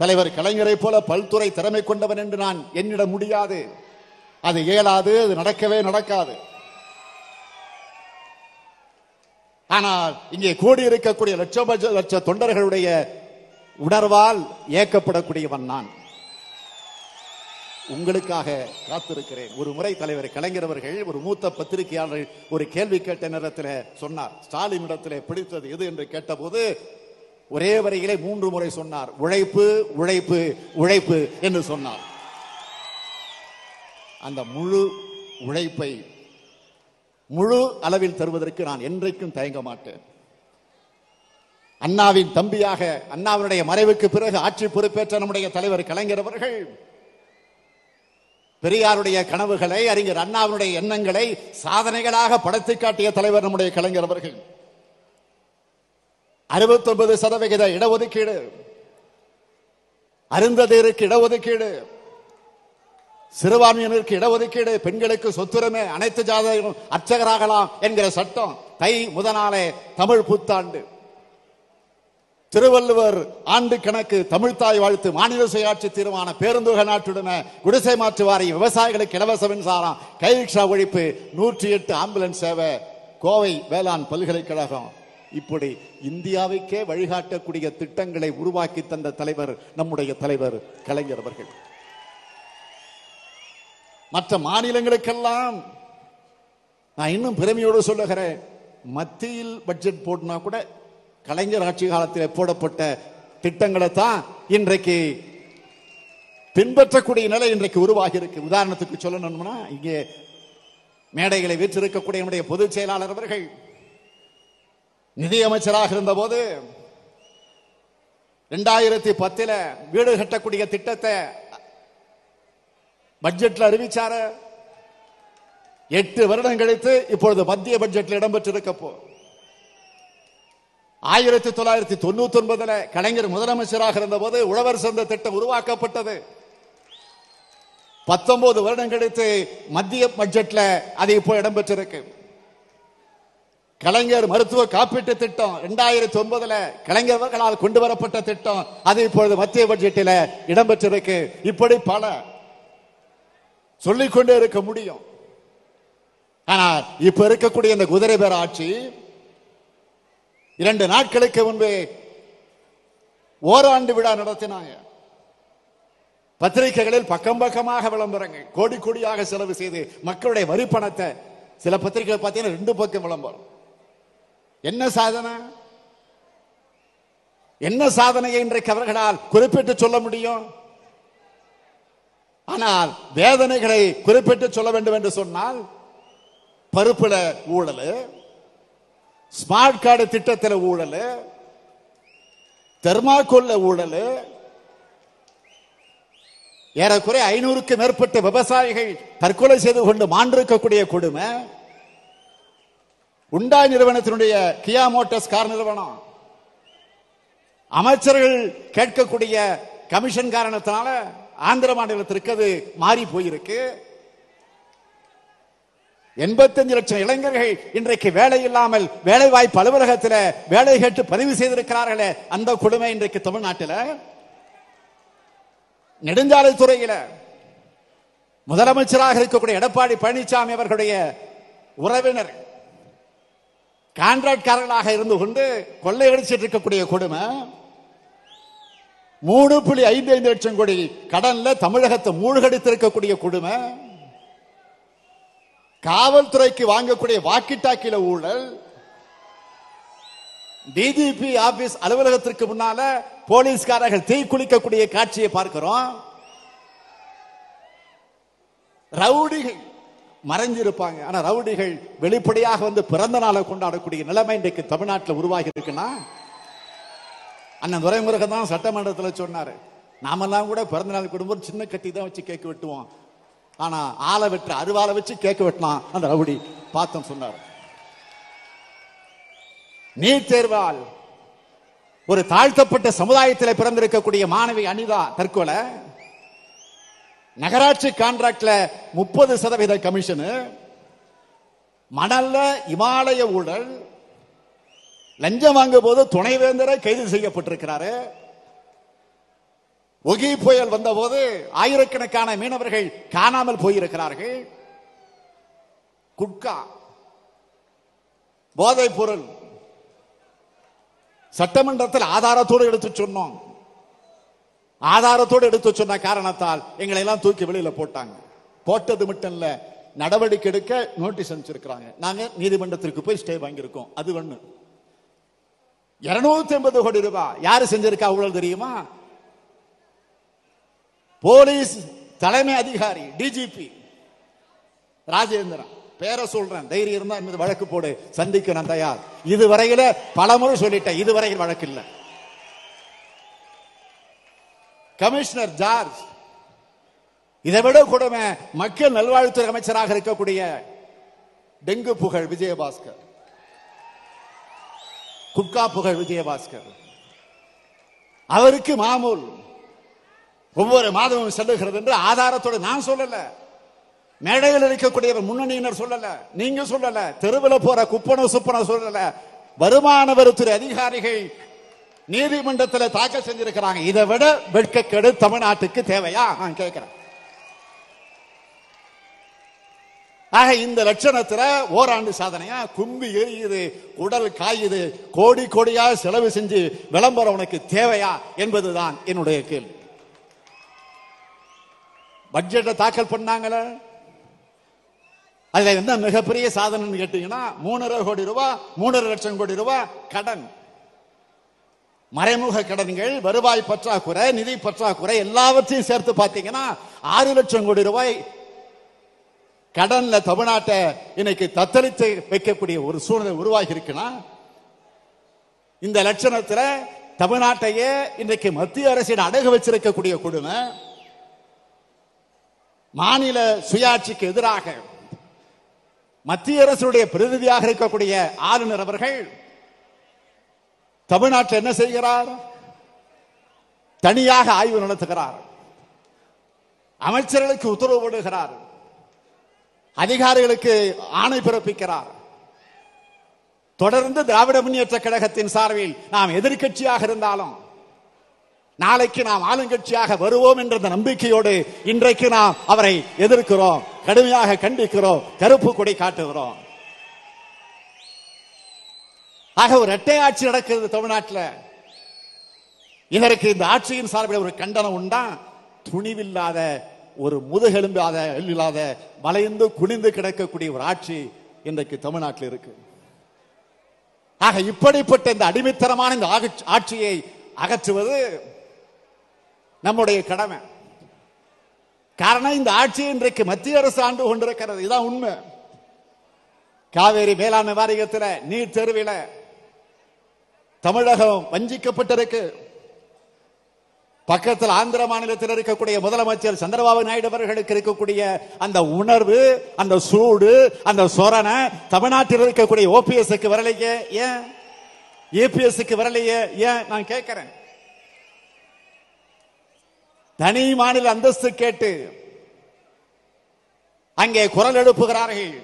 தலைவர் கலைஞரை போல பல்துறை திறமை கொண்டவன் என்று நான் எண்ணிட முடியாது. அது இயலாது அது நடக்கவே நடக்காது. ஆனால் இங்கே கூடி இருக்கக்கூடிய லட்சம் லட்ச தொண்டர்களுடைய உணர்வால் ஏக்கப்படக்கூடியவன் நான். உங்களுக்காக காத்திருக்கிறேன். ஒரு முறை தலைவர் கலைஞர் அவர்கள் ஒரு மூத்த பத்திரிகையாளர் ஒரு கேள்வி கேட்ட நேரத்தில் சொன்னார். ஸ்டாலின் இடத்தில் பிடித்தது எது என்று கேட்டபோது ஒரே வரையிலே மூன்று முறை சொன்னார். உழைப்பு உழைப்பு உழைப்பு என்று சொன்னார். அந்த முழு உழைப்பை முழு அளவில் தருவதற்கு நான் என்றைக்கும் தயங்க மாட்டேன். அண்ணாவின் தம்பியாக அண்ணாவினுடைய மறைவுக்கு பிறகு ஆட்சி பொறுப்பேற்ற நம்முடைய தலைவர் கலைஞர் அவர்கள் பெரியாருடைய கனவுகளை அறிஞர் அண்ணாவினுடைய எண்ணங்களை சாதனைகளாக படைத்து காட்டிய தலைவர் நம்முடைய கலைஞர் அவர்கள். அறுபத்தி ஒன்பது சதவிகித இடஒதுக்கீடு அருந்ததீருக்கு இடஒதுக்கீடு சிறுபான்மையினருக்கு இடஒதுக்கீடு பெண்களுக்கு சொத்துரிமை அனைத்து ஜாதகம் அர்ச்சகராகலாம் என்கிற சட்டம் தை முதனாலே தமிழ் புத்தாண்டு. திருவள்ளுவர் ஆண்டு கணக்கு தமிழ்தாய் வாழ்த்து மாநில சுயாட்சி தீர்மான பேருந்துக நாட்டுடன குடிசை மாற்று வாரியம் விவசாயிகளுக்கு இலவச மின்சாரம் கைரிக்ஷா ஒழிப்பு நூற்றி எட்டு ஆம்புலன்ஸ் சேவை கோவை வேளாண் பல்கலைக்கழகம். இப்படி இந்தியாவுக்கே வழிகாட்டக்கூடிய திட்டங்களை உருவாக்கி தந்த தலைவர் நம்முடைய தலைவர் கலைஞர் அவர்கள். மற்ற மாநிலங்களுக்கெல்லாம் நான் இன்னும் பெருமையோடு சொல்லுகிறேன் மத்தியில் பட்ஜெட் போட்டுனா கூட கலைஞர் ஆட்சி காலத்தில் போடப்பட்ட திட்டங்களை தான் இன்றைக்கு பின்பற்றக்கூடிய நிலை இன்றைக்கு உருவாகி இருக்கு. உதாரணத்துக்கு சொல்லணும்னா இங்கே மேடைகளை வீற்றிருக்கக்கூடிய என்னுடைய பொதுச் செயலாளர் அவர்கள் நிதியமைச்சராக இருந்தபோது ரெண்டாயிரத்தி பத்தில் வீடு கட்டக்கூடிய திட்டத்தை பட்ஜெட்ல அறிவிச்சார. எட்டு வருடம் கழித்து இப்பொழுது மத்திய பட்ஜெட்ல இடம்பெற்றிருக்கப்போ ஆயிரத்தி தொள்ளாயிரத்தி தொண்ணூத்தி ஒன்பதுல கலைஞர் முதலமைச்சராக இருந்தபோது உழவர் சந்த திட்டம் உருவாக்கப்பட்டது. பத்தொன்பது வருடம் கழித்து மத்திய பட்ஜெட்ல அது இப்போ இடம்பெற்றிருக்கு. கலைஞர் மருத்துவ காப்பீட்டு திட்டம் இரண்டாயிரத்தி ஒன்பதுல கலைஞர்களால் கொண்டு வரப்பட்ட திட்டம் அது இப்பொழுது மத்திய பட்ஜெட்டில் இடம்பெற்றிருக்கு. இப்படி பல சொல்லிக்கொண்டே இருக்க முடியும். ஆனா இப்ப இருக்கக்கூடிய இந்த குதிரை பேர ஆட்சி இரண்டு நாட்களுக்கு முன்பே ஓராண்டு விழா நடத்தினாங்க. பத்திரிகைகளில் பக்கம் பக்கமாக விளம்பரங்கள் கோடி கோடியாக செலவு செய்து மக்களுடைய வரி பணத்தை சில பத்திரிகைகள் பார்த்தீங்கன்னா ரெண்டு பக்கம் விளம்பரம். என்ன சாதனை? என்ன சாதனையை இன்றைக்கு அவர்களால் குறிப்பிட்டு சொல்ல முடியும்? ஆனால் வேதனைகளை குறிப்பிட்டு சொல்ல வேண்டும் என்று சொன்னால் பருப்புல ஊழல் ஸ்மார்ட் கார்டு திட்டத்தில் ஊழல் தெர்மாக்கோல்ல ஊழல் ஏறக்குறைய ஐநூறுக்கு மேற்பட்ட விவசாயிகள் தற்கொலை செய்து கொண்டு மாண்டிருக்கக்கூடிய கொடுமை உண்டாய் நிறுவனத்தினுடைய கியா மோட்டார்ஸ் கார் நிறுவனம்? அமைச்சர்கள் கேட்கக்கூடிய கமிஷன் காரணத்தினால ஆந்திர மாநிலத்திற்கு அது மாறி போயிருக்கு. எண்பத்தஞ்சு லட்சம் இளைஞர்கள் இன்றைக்கு வேலை இல்லாமல் வேலை வாய்ப்பு அலுவலகத்தில் வேலை கேட்டு பதிவு செய்திருக்கிறார்களே அந்த கொடுமை இன்றைக்கு தமிழ்நாட்டில். நெடுஞ்சாலை துறையில முதலமைச்சராக இருக்கக்கூடிய எடப்பாடி பழனிசாமி அவர்களுடைய உறவினர் கான்ட்ராக்ட்காரர்களாக இருந்து கொண்டு கொள்ளையடிச்சிட்டு இருக்கக்கூடிய கொடுமை. மூணு புள்ளி ஐந்து ஐந்து லட்சம் கோடி கடன்ல தமிழகத்தை மூழ்கடித்திருக்கக்கூடிய கொடுமை. காவல்துறைக்கு வாங்கக்கூடிய வாக்கிட்டாக்கில ஊழல். டிஜிபி ஆபீஸ் அலுவலகத்திற்கு முன்னால போலீஸ்காரர்கள் தீ குளிக்கக்கூடிய காட்சியை பார்க்கிறோம். ரவுடிகள் மறைஞ்சிருப்பாங்க. ஆனா ரவுடிகள் வெளிப்படையாக வந்து பிறந்த நாளை கொண்டாடக்கூடிய நிலைமை இன்றைக்கு தமிழ்நாட்டில் உருவாகி இருக்குன்னா அண்ணன் துரைமுருகன் தான் சட்டமன்றத்தில் சொன்னாரு. நாமெல்லாம் கூட பிறந்த நாள் குடும்பம் சின்ன கட்டி தான் வச்சு கேட்க வெட்டுவோம். ஆனா ஆளை வெட்டுற அருவாலை வச்சு கேட்க வெட்டலாம் அந்த ரவுடி பார்த்தோம் சொன்னார். நீட் தேர்வால் ஒரு தாழ்த்தப்பட்ட சமுதாயத்தில் பிறந்திருக்கக்கூடிய மாணவி அனிதா தற்கொலை. நகராட்சி கான்ட்ராக்ட்ல முப்பது சதவீத கமிஷனு. மணல்ல இமாலய ஊழல் லஞ்சம் வாங்க போது துணைவேந்தரை கைது செய்யப்பட்டிருக்கிறாரு. ஒகி புயல் வந்தபோது ஆயிரக்கணக்கான மீனவர்கள் காணாமல் போயிருக்கிறார்கள். குட்கா போதைப் பொருள் சட்டமன்றத்தில் ஆதாரத்தோடு எடுத்து சொன்னோம். ஆதாரத்தோடு எடுத்து சொன்ன காரணத்தால் எங்களை எல்லாம் தூக்கி வெளியில போட்டாங்க. போட்டது மட்டும் இல்ல நடவடிக்கை எடுக்க நோட்டீஸ் அனுப்பிச்சிருக்கிறாங்க. நாங்க நீதிமன்றத்திற்கு போய் ஸ்டே வாங்கியிருக்கோம். அது ஒண்ணு. இருநூத்தி ஐம்பது கோடி ரூபாய் யாரு செஞ்சிருக்கா அவ்வளவு தெரியுமா? போலீஸ் தலைமை அதிகாரி டிஜிபி ராஜேந்திரன். பேரை சொல்றேன். தைரியம் இருந்தா இந்த வழக்கு போடு. சந்திக்க நான் தயார். இதுவரையில பலமுறை சொல்லிட்டேன். இதுவரையில் வழக்கு இல்லை. Commissioner George. இதை விட கொடுமை மக்கள் நல்வாழ்வுத்துறை அமைச்சராக இருக்கக்கூடிய டெங்கு புகழ் விஜயபாஸ்கர். குட்கா புகழ் விஜயபாஸ்கர். அவருக்கு மாமூல். ஒவ்வொரு மாதமும் செல்லுகிறது என்று ஆதாரத்தோடு நான் சொல்லல. மேடையில் இருக்கக்கூடிய முன்னணியினர் சொல்லல. நீங்க சொல்லல. தெருவில் போற குப்பன சுப்பன சொல்லல. வருமான வரித்துறை அதிகாரிகள் நீதிமன்றத்தில் தாக்கல் செஞ்சிருக்கிறாங்க. இதை விட வெட்கக்கெடு தமிழ்நாட்டுக்கு தேவையா? நான் கேட்கிறேன். ஆக இந்த லட்சணத்துல ஓராண்டு சாதனையா கும்பி எரியுது உடல் காயுது கோடி கோடியா செலவு செஞ்சு விளம்பரம் உனக்கு தேவையா என்பதுதான் என்னுடைய கேள்வி. பட்ஜெட்டை தாக்கல் பண்ணாங்களே? அதுல என்ன மிகப்பெரிய சாதனைன்னு கேட்டீங்கன்னா மூணரை கோடி ரூபாய் மூணரை லட்சம் கோடி ரூபாய் கடன். மறைமுக கடன்கள் வருவாய் பற்றாக்குறை நிதி பற்றாக்குறை எல்லாவற்றையும் சேர்த்து பார்த்தீங்கன்னா ஆறு லட்சம் கோடி ரூபாய் கடன்ல தமிழ்நாட்டை இன்னைக்கு தத்தளித்து வைக்கக்கூடிய ஒரு சூழ்நிலை உருவாகி இருக்குன்னா இந்த லட்சணத்துல தமிழ்நாட்டையே இன்றைக்கு மத்திய அரசின் அடகு வச்சிருக்கக்கூடிய கொடுமை மாநில சுயாட்சிக்கு எதிராக மத்திய அரசுடைய பிரதிநிதியாக இருக்கக்கூடிய ஆளுநர் அவர்கள் தமிழ்நாட்டில் என்ன செய்கிறார்? தனியாக ஆய்வு நடத்துகிறார். அமைச்சர்களுக்கு உத்தரவு போடுகிறார். அதிகாரிகளுக்கு ஆணை பிறப்பிக்கிறார். தொடர்ந்து திராவிட முன்னேற்ற கழகத்தின் சார்பில் நாம் எதிர்க்கட்சியாக இருந்தாலும் நாளைக்கு நாம் ஆளுங்கட்சியாக வருவோம் என்ற நம்பிக்கையோடு இன்றைக்கு நாம் அவரை எதிர்க்கிறோம் கடுமையாக கண்டிக்கிறோம் கருப்பு கொடி காட்டுகிறோம். ஆக ஒரு இரட்டை ஆட்சி நடக்கிறது தமிழ்நாட்டில். இதற்கு இந்த ஆட்சியின் சார்பில் ஒரு கண்டனம் உண்டா? துணிவில்லாத ஒரு முதுகெலும்பாத இல்லாத மலைந்து குனிந்து கிடக்கக்கூடிய ஒரு ஆட்சி இன்றைக்கு தமிழ்நாட்டில் இருக்கு. ஆக இப்படிப்பட்ட இந்த அடிமைத்தனமான இந்த ஆட்சி- ஆட்சியை அகற்றுவது நம்முடைய கடமை. காரணம் இந்த ஆட்சி இன்றைக்கு மத்திய அரசு ஆண்டு கொண்டிருக்கிறது. இதுதான் உண்மை. காவேரி மேலாண்மை வாரியத்தில் நீர் தேர்வில் தமிழகம் வஞ்சிக்கப்பட்டிருக்கு. பக்கத்தில் ஆந்திர மாநிலத்தில் இருக்கக்கூடிய முதலமைச்சர் சந்திரபாபு நாயுடு அவர்களுக்கு இருக்கக்கூடிய அந்த உணர்வு அந்த சூடு அந்த சொரணை தமிழ்நாட்டில் இருக்கக்கூடிய ஓபிஎஸ்க்கு வரலையே ஏன்? ஏபிஎஸ்க்கு வரலையே ஏன்? நான் கேட்கிறேன். தனி மாநில அந்தஸ்து கேட்டு அங்கே குரல் எழுப்புகிறார்கள்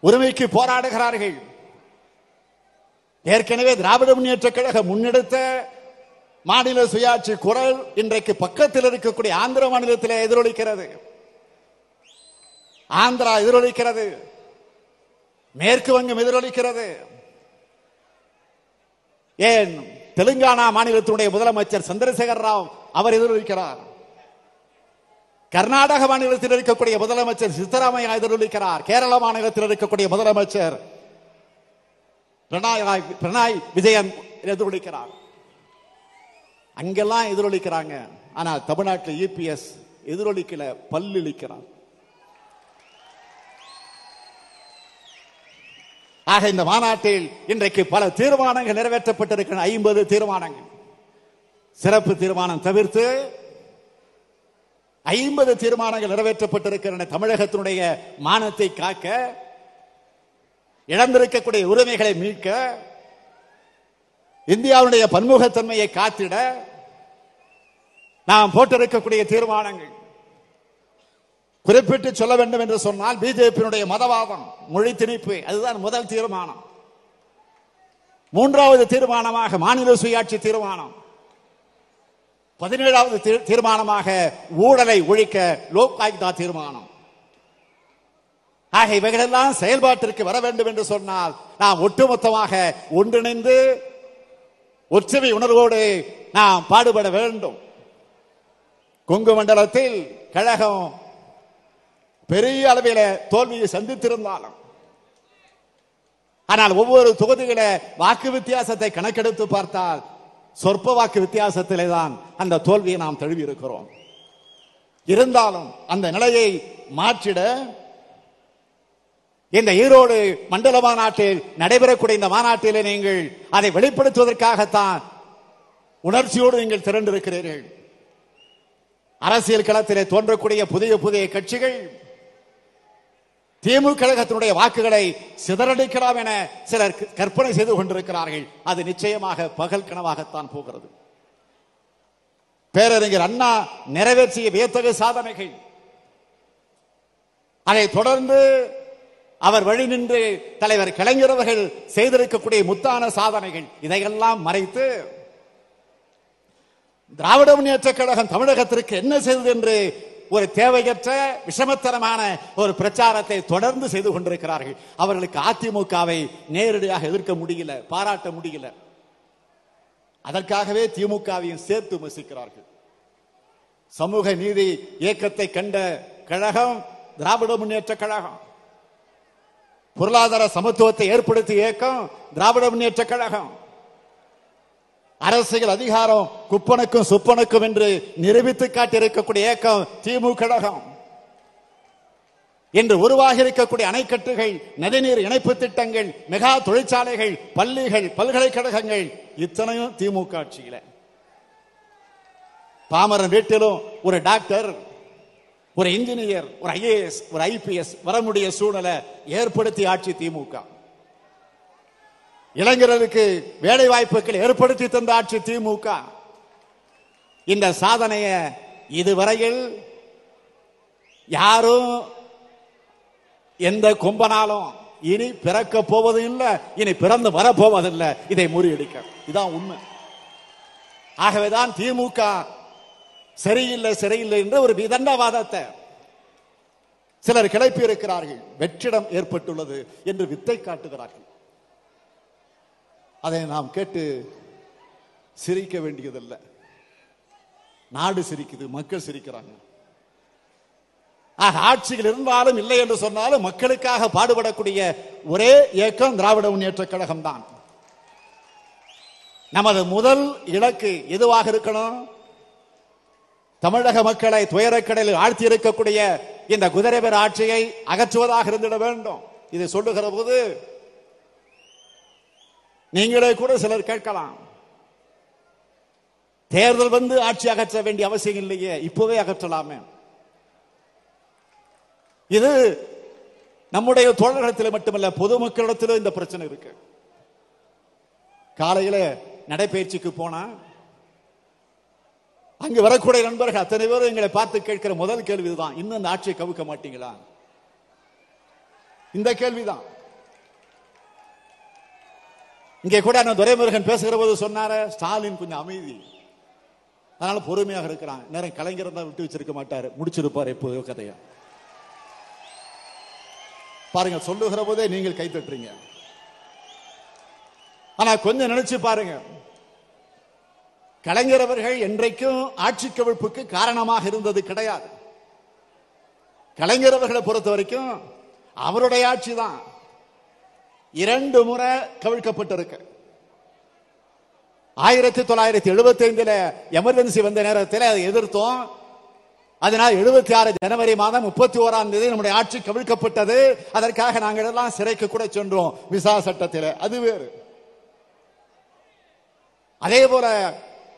உரிமைக்கு போராடுகிறார்கள். ஏற்கனவே திராவிட முன்னேற்ற கழகம் முன்னெடுத்த மாநில சுயாட்சி குரல் இன்றைக்கு பக்கத்தில் இருக்கக்கூடிய ஆந்திர மாநிலத்தில் எதிரொலிக்கிறது. ஆந்திரா எதிரொலிக்கிறது. மேற்கு வங்கம் எதிரொலிக்கிறது. ஏன்? தெலுங்கானா மாநிலத்தினுடைய முதலமைச்சர் சந்திரசேகர் ராவ் அவர் எதிரொலிக்கிறார். கர்நாடக மாநிலத்தில் இருக்கக்கூடிய முதலமைச்சர் சித்தராமையா எதிரொலிக்கிறார். கேரள மாநிலத்தில் இருக்கக்கூடிய முதலமைச்சர் பிரணாய் பிரணாய் விஜயன் எதிரொலிக்கிறார். அங்கெல்லாம் எதிரொலிக்கிறாங்க. ஆனா தமிழ்நாட்டில் இபிஎஸ் எதிரொலிக்கல பல்லிழிக்கிறான். ஆக இந்த மாநாட்டில் இன்றைக்கு பல தீர்மானங்கள் நிறைவேற்றப்பட்டிருக்கிற ஐம்பது தீர்மானங்கள். சிறப்பு தீர்மானம் தவிர்த்து ஐம்பது தீர்மானங்கள் நிறைவேற்றப்பட்டிருக்கின்றன. தமிழகத்தினுடைய மானத்தை காக்க இழந்திருக்கக்கூடிய உரிமைகளை மீட்க இந்தியாவுடைய பன்முகத்தன்மையை காத்திட நாம் போட்டிருக்கக்கூடிய தீர்மானங்கள். குறிப்பிட்டு சொல்ல வேண்டும் என்று சொன்னால் பிஜேபியினுடைய மதவாதம் மொழி திணிப்பு அதுதான் முதல் தீர்மானம். மூன்றாவது தீர்மானமாக மாநில சுயாட்சி தீர்மானம். பதினேழாவது தீர்- தீர்மானமாக ஊழலை ஒழிக்க லோக் ஆயுக்தா தீர்மானம். ஆக இவைகளெல்லாம் செயல்பாட்டிற்கு வர வேண்டும் என்று சொன்னால் நாம் ஒட்டுமொத்தமாக ஒன்றிணைந்து ஒற்றுமை உணர்வோடு நாம் பாடுபட வேண்டும். கொங்கு மண்டலத்தில் கழகம் பெரிய அளவில தோல்வியை சந்தித்திருந்தாலும் ஆனால் ஒவ்வொரு தொகுதியில வாக்கு வித்தியாசத்தை கணக்கெடுத்து பார்த்தால் சொற்ப வாக்கு வித்தியாசத்திலே தான் அந்த தோல்வியை நாம் தழுவி இருக்கிறோம். இருந்தாலும் அந்த நிலையை மாற்றிட இந்த ஈரோடு மண்டல மாநாட்டில் நடைபெறக்கூடிய இந்த மாநாட்டிலே நீங்கள் அதை வெளிப்படுத்துவதற்காகத்தான் உணர்ச்சியோடு நீங்கள் திரண்டிருக்கிறீர்கள். அரசியல் களத்திலே தோன்றக்கூடிய புதிய புதிய கட்சிகள் திமுக கழகத்தினுடைய வாக்குகளை சிதறடிக்கலாம் என சிலர் க- கற்பனை செய்து கொண்டிருக்கிறார்கள். அது நிச்சயமாக பகல் கனவாகத்தான் போகிறது. பேரறிஞர் அண்ணா நிறைவேற்றிய வியத்தகு சாதனைகள். அதை தொடர்ந்து அவர் வழி நின்று தலைவர் கலைஞரவர்கள் செய்திருக்கக்கூடிய முத்தான சாதனைகள். இதையெல்லாம் மறைத்து திராவிட முன்னேற்ற கழகம் தமிழகத்திற்கு என்ன செய்தது என்று ஒரு தேவையற்ற விஷமத்தனமான ஒரு பிரச்சாரத்தை தொடர்ந்து செய்து கொண்டிருக்கிறார்கள். அவர்களுக்கு அதிமுகவை நேரடியாக எதிர்க்க முடியல பாராட்ட முடியல. அதற்காகவே திமுகவையும் சேர்த்து விமர்சிக்கிறார்கள். சமூக நீதி இயக்கத்தை கண்ட கழகம் திராவிட முன்னேற்ற கழகம். பொருளாதார சமத்துவத்தை ஏற்படுத்திய இயக்கம் திராவிட முன்னேற்ற கழகம். அரசியல் அதிகாரம் குப்பனுக்கும் சுப்பனுக்கும் என்று நிரூபித்து காட்டியிருக்கக்கூடிய இயக்கம் திமுக கழகம். இன்று உருவாகி இருக்கக்கூடிய அணைக்கட்டுகள் நதிநீர் இணைப்பு திட்டங்கள் மெகா தொழிற்சாலைகள் பள்ளிகள் பல்கலைக்கழகங்கள் இத்தனையும் திமுக ஆட்சியில. பாமரன் வீட்டிலும் ஒரு டாக்டர் ஒரு இன்ஜினியர் ஒரு ஐஏஎஸ் ஒரு ஐபிஎஸ் வர முடிய சூழ்நிலை ஏற்படுத்தி ஆட்சி திமுக. இளைஞர்களுக்கு வேலை வாய்ப்புகள் ஏற்படுத்தி தந்த ஆட்சி திமுக. இந்த சாதனையை இதுவரையில் யாரும் எந்த கொம்பனாலும் இனி பிறக்க போவது இல்லை இனி பிறந்து வரப்போவதில்லை இதை முறியடிக்க. இதான் உண்மை. ஆகவேதான் திமுக சரியில்லை சரியில்லை என்ற ஒரு விதண்டவாதத்தை சிலர் கிளப்பி இருக்கிறார்கள் வெற்றிடம் ஏற்பட்டுள்ளது என்று வித்தை காட்டுகிறார்கள். அதை நாம் கேட்டு சிரிக்க வேண்டியதில்லை. நாடு சிரிக்குது மக்கள் சிரிக்கிறாங்க. ஆட்சிகள் ஆட்சியில் இருந்தாலும் இல்லை என்று சொன்னாலும் மக்களுக்காக பாடுபடக்கூடிய ஒரே இயக்கம் திராவிட முன்னேற்ற கழகம் தான் நமது முதல் இலக்கு எதுவாக இருக்கணும்? தமிழக மக்களை துயரக்கடலில் ஆழ்த்தி இருக்கக்கூடிய இந்த குதிரைவர் ஆட்சியை அகற்றுவதாக இருந்திட வேண்டும். இதை சொல்லுகிற போது நீங்களே கூட சிலர் கேட்கலாம். தேர்தல் வந்து ஆட்சி அகற்ற வேண்டிய அவசியம் இல்லையே இப்பவே அகற்றலாமே. இது நம்முடைய தோழர்களிடத்தில் மட்டுமல்ல பொதுமக்களிடத்திலும் இந்த பிரச்சனை இருக்கு. காலையில நடைபயிற்சிக்கு போனா அங்கு வரக்கூடிய நண்பர்கள் அத்தனை பேரும் எங்களை பார்த்து கேட்கிற முதல் கேள்விதான் இன்னும் அந்த ஆட்சியை கவுக்க மாட்டீங்களா? இந்த கேள்விதான். இங்கே கூட நான் துரைமுருகன் பேசுகிற போது சொன்னார ஸ்டாலின் கொஞ்சம் அமைதி. அதனால பொறுமையாக இருக்கிறான். நேரம் கலைஞர் தான் விட்டு வச்சிருக்க மாட்டார். முடிச்சிருப்பார் இப்போ கதையா. பாருங்க சொல்லுகிற போதே நீங்கள் கை தட்டுறீங்க. ஆனா கொஞ்சம் நினைச்சு பாருங்க. கலைஞர் அவர்கள் என்றைக்கும் ஆட்சி கவிழ்ப்புக்கு காரணமாக இருந்தது கிடையாது. கலைஞர் அவர்களை பொறுத்த வரைக்கும் அவருடைய ஆட்சி தான். இரண்டு முறை கவிழ்க்கப்பட்டிருக்கு. ஆயிரத்தி தொள்ளாயிரத்தி எழுபத்தி ஐந்துல எமர்ஜென்சி வந்த நேரத்தில் அதை எதிர்த்தோம். அதனால் எழுபத்தி ஆறு ஜனவரி மாதம் முப்பத்தி ஓராம் தேதி நம்முடைய ஆட்சி கவிழ்க்கப்பட்டது. அதற்காக நாங்கள் எல்லாம் சிறைக்கு கூட சென்றோம். விசா சட்டத்தில். அது வேறு. அதே போல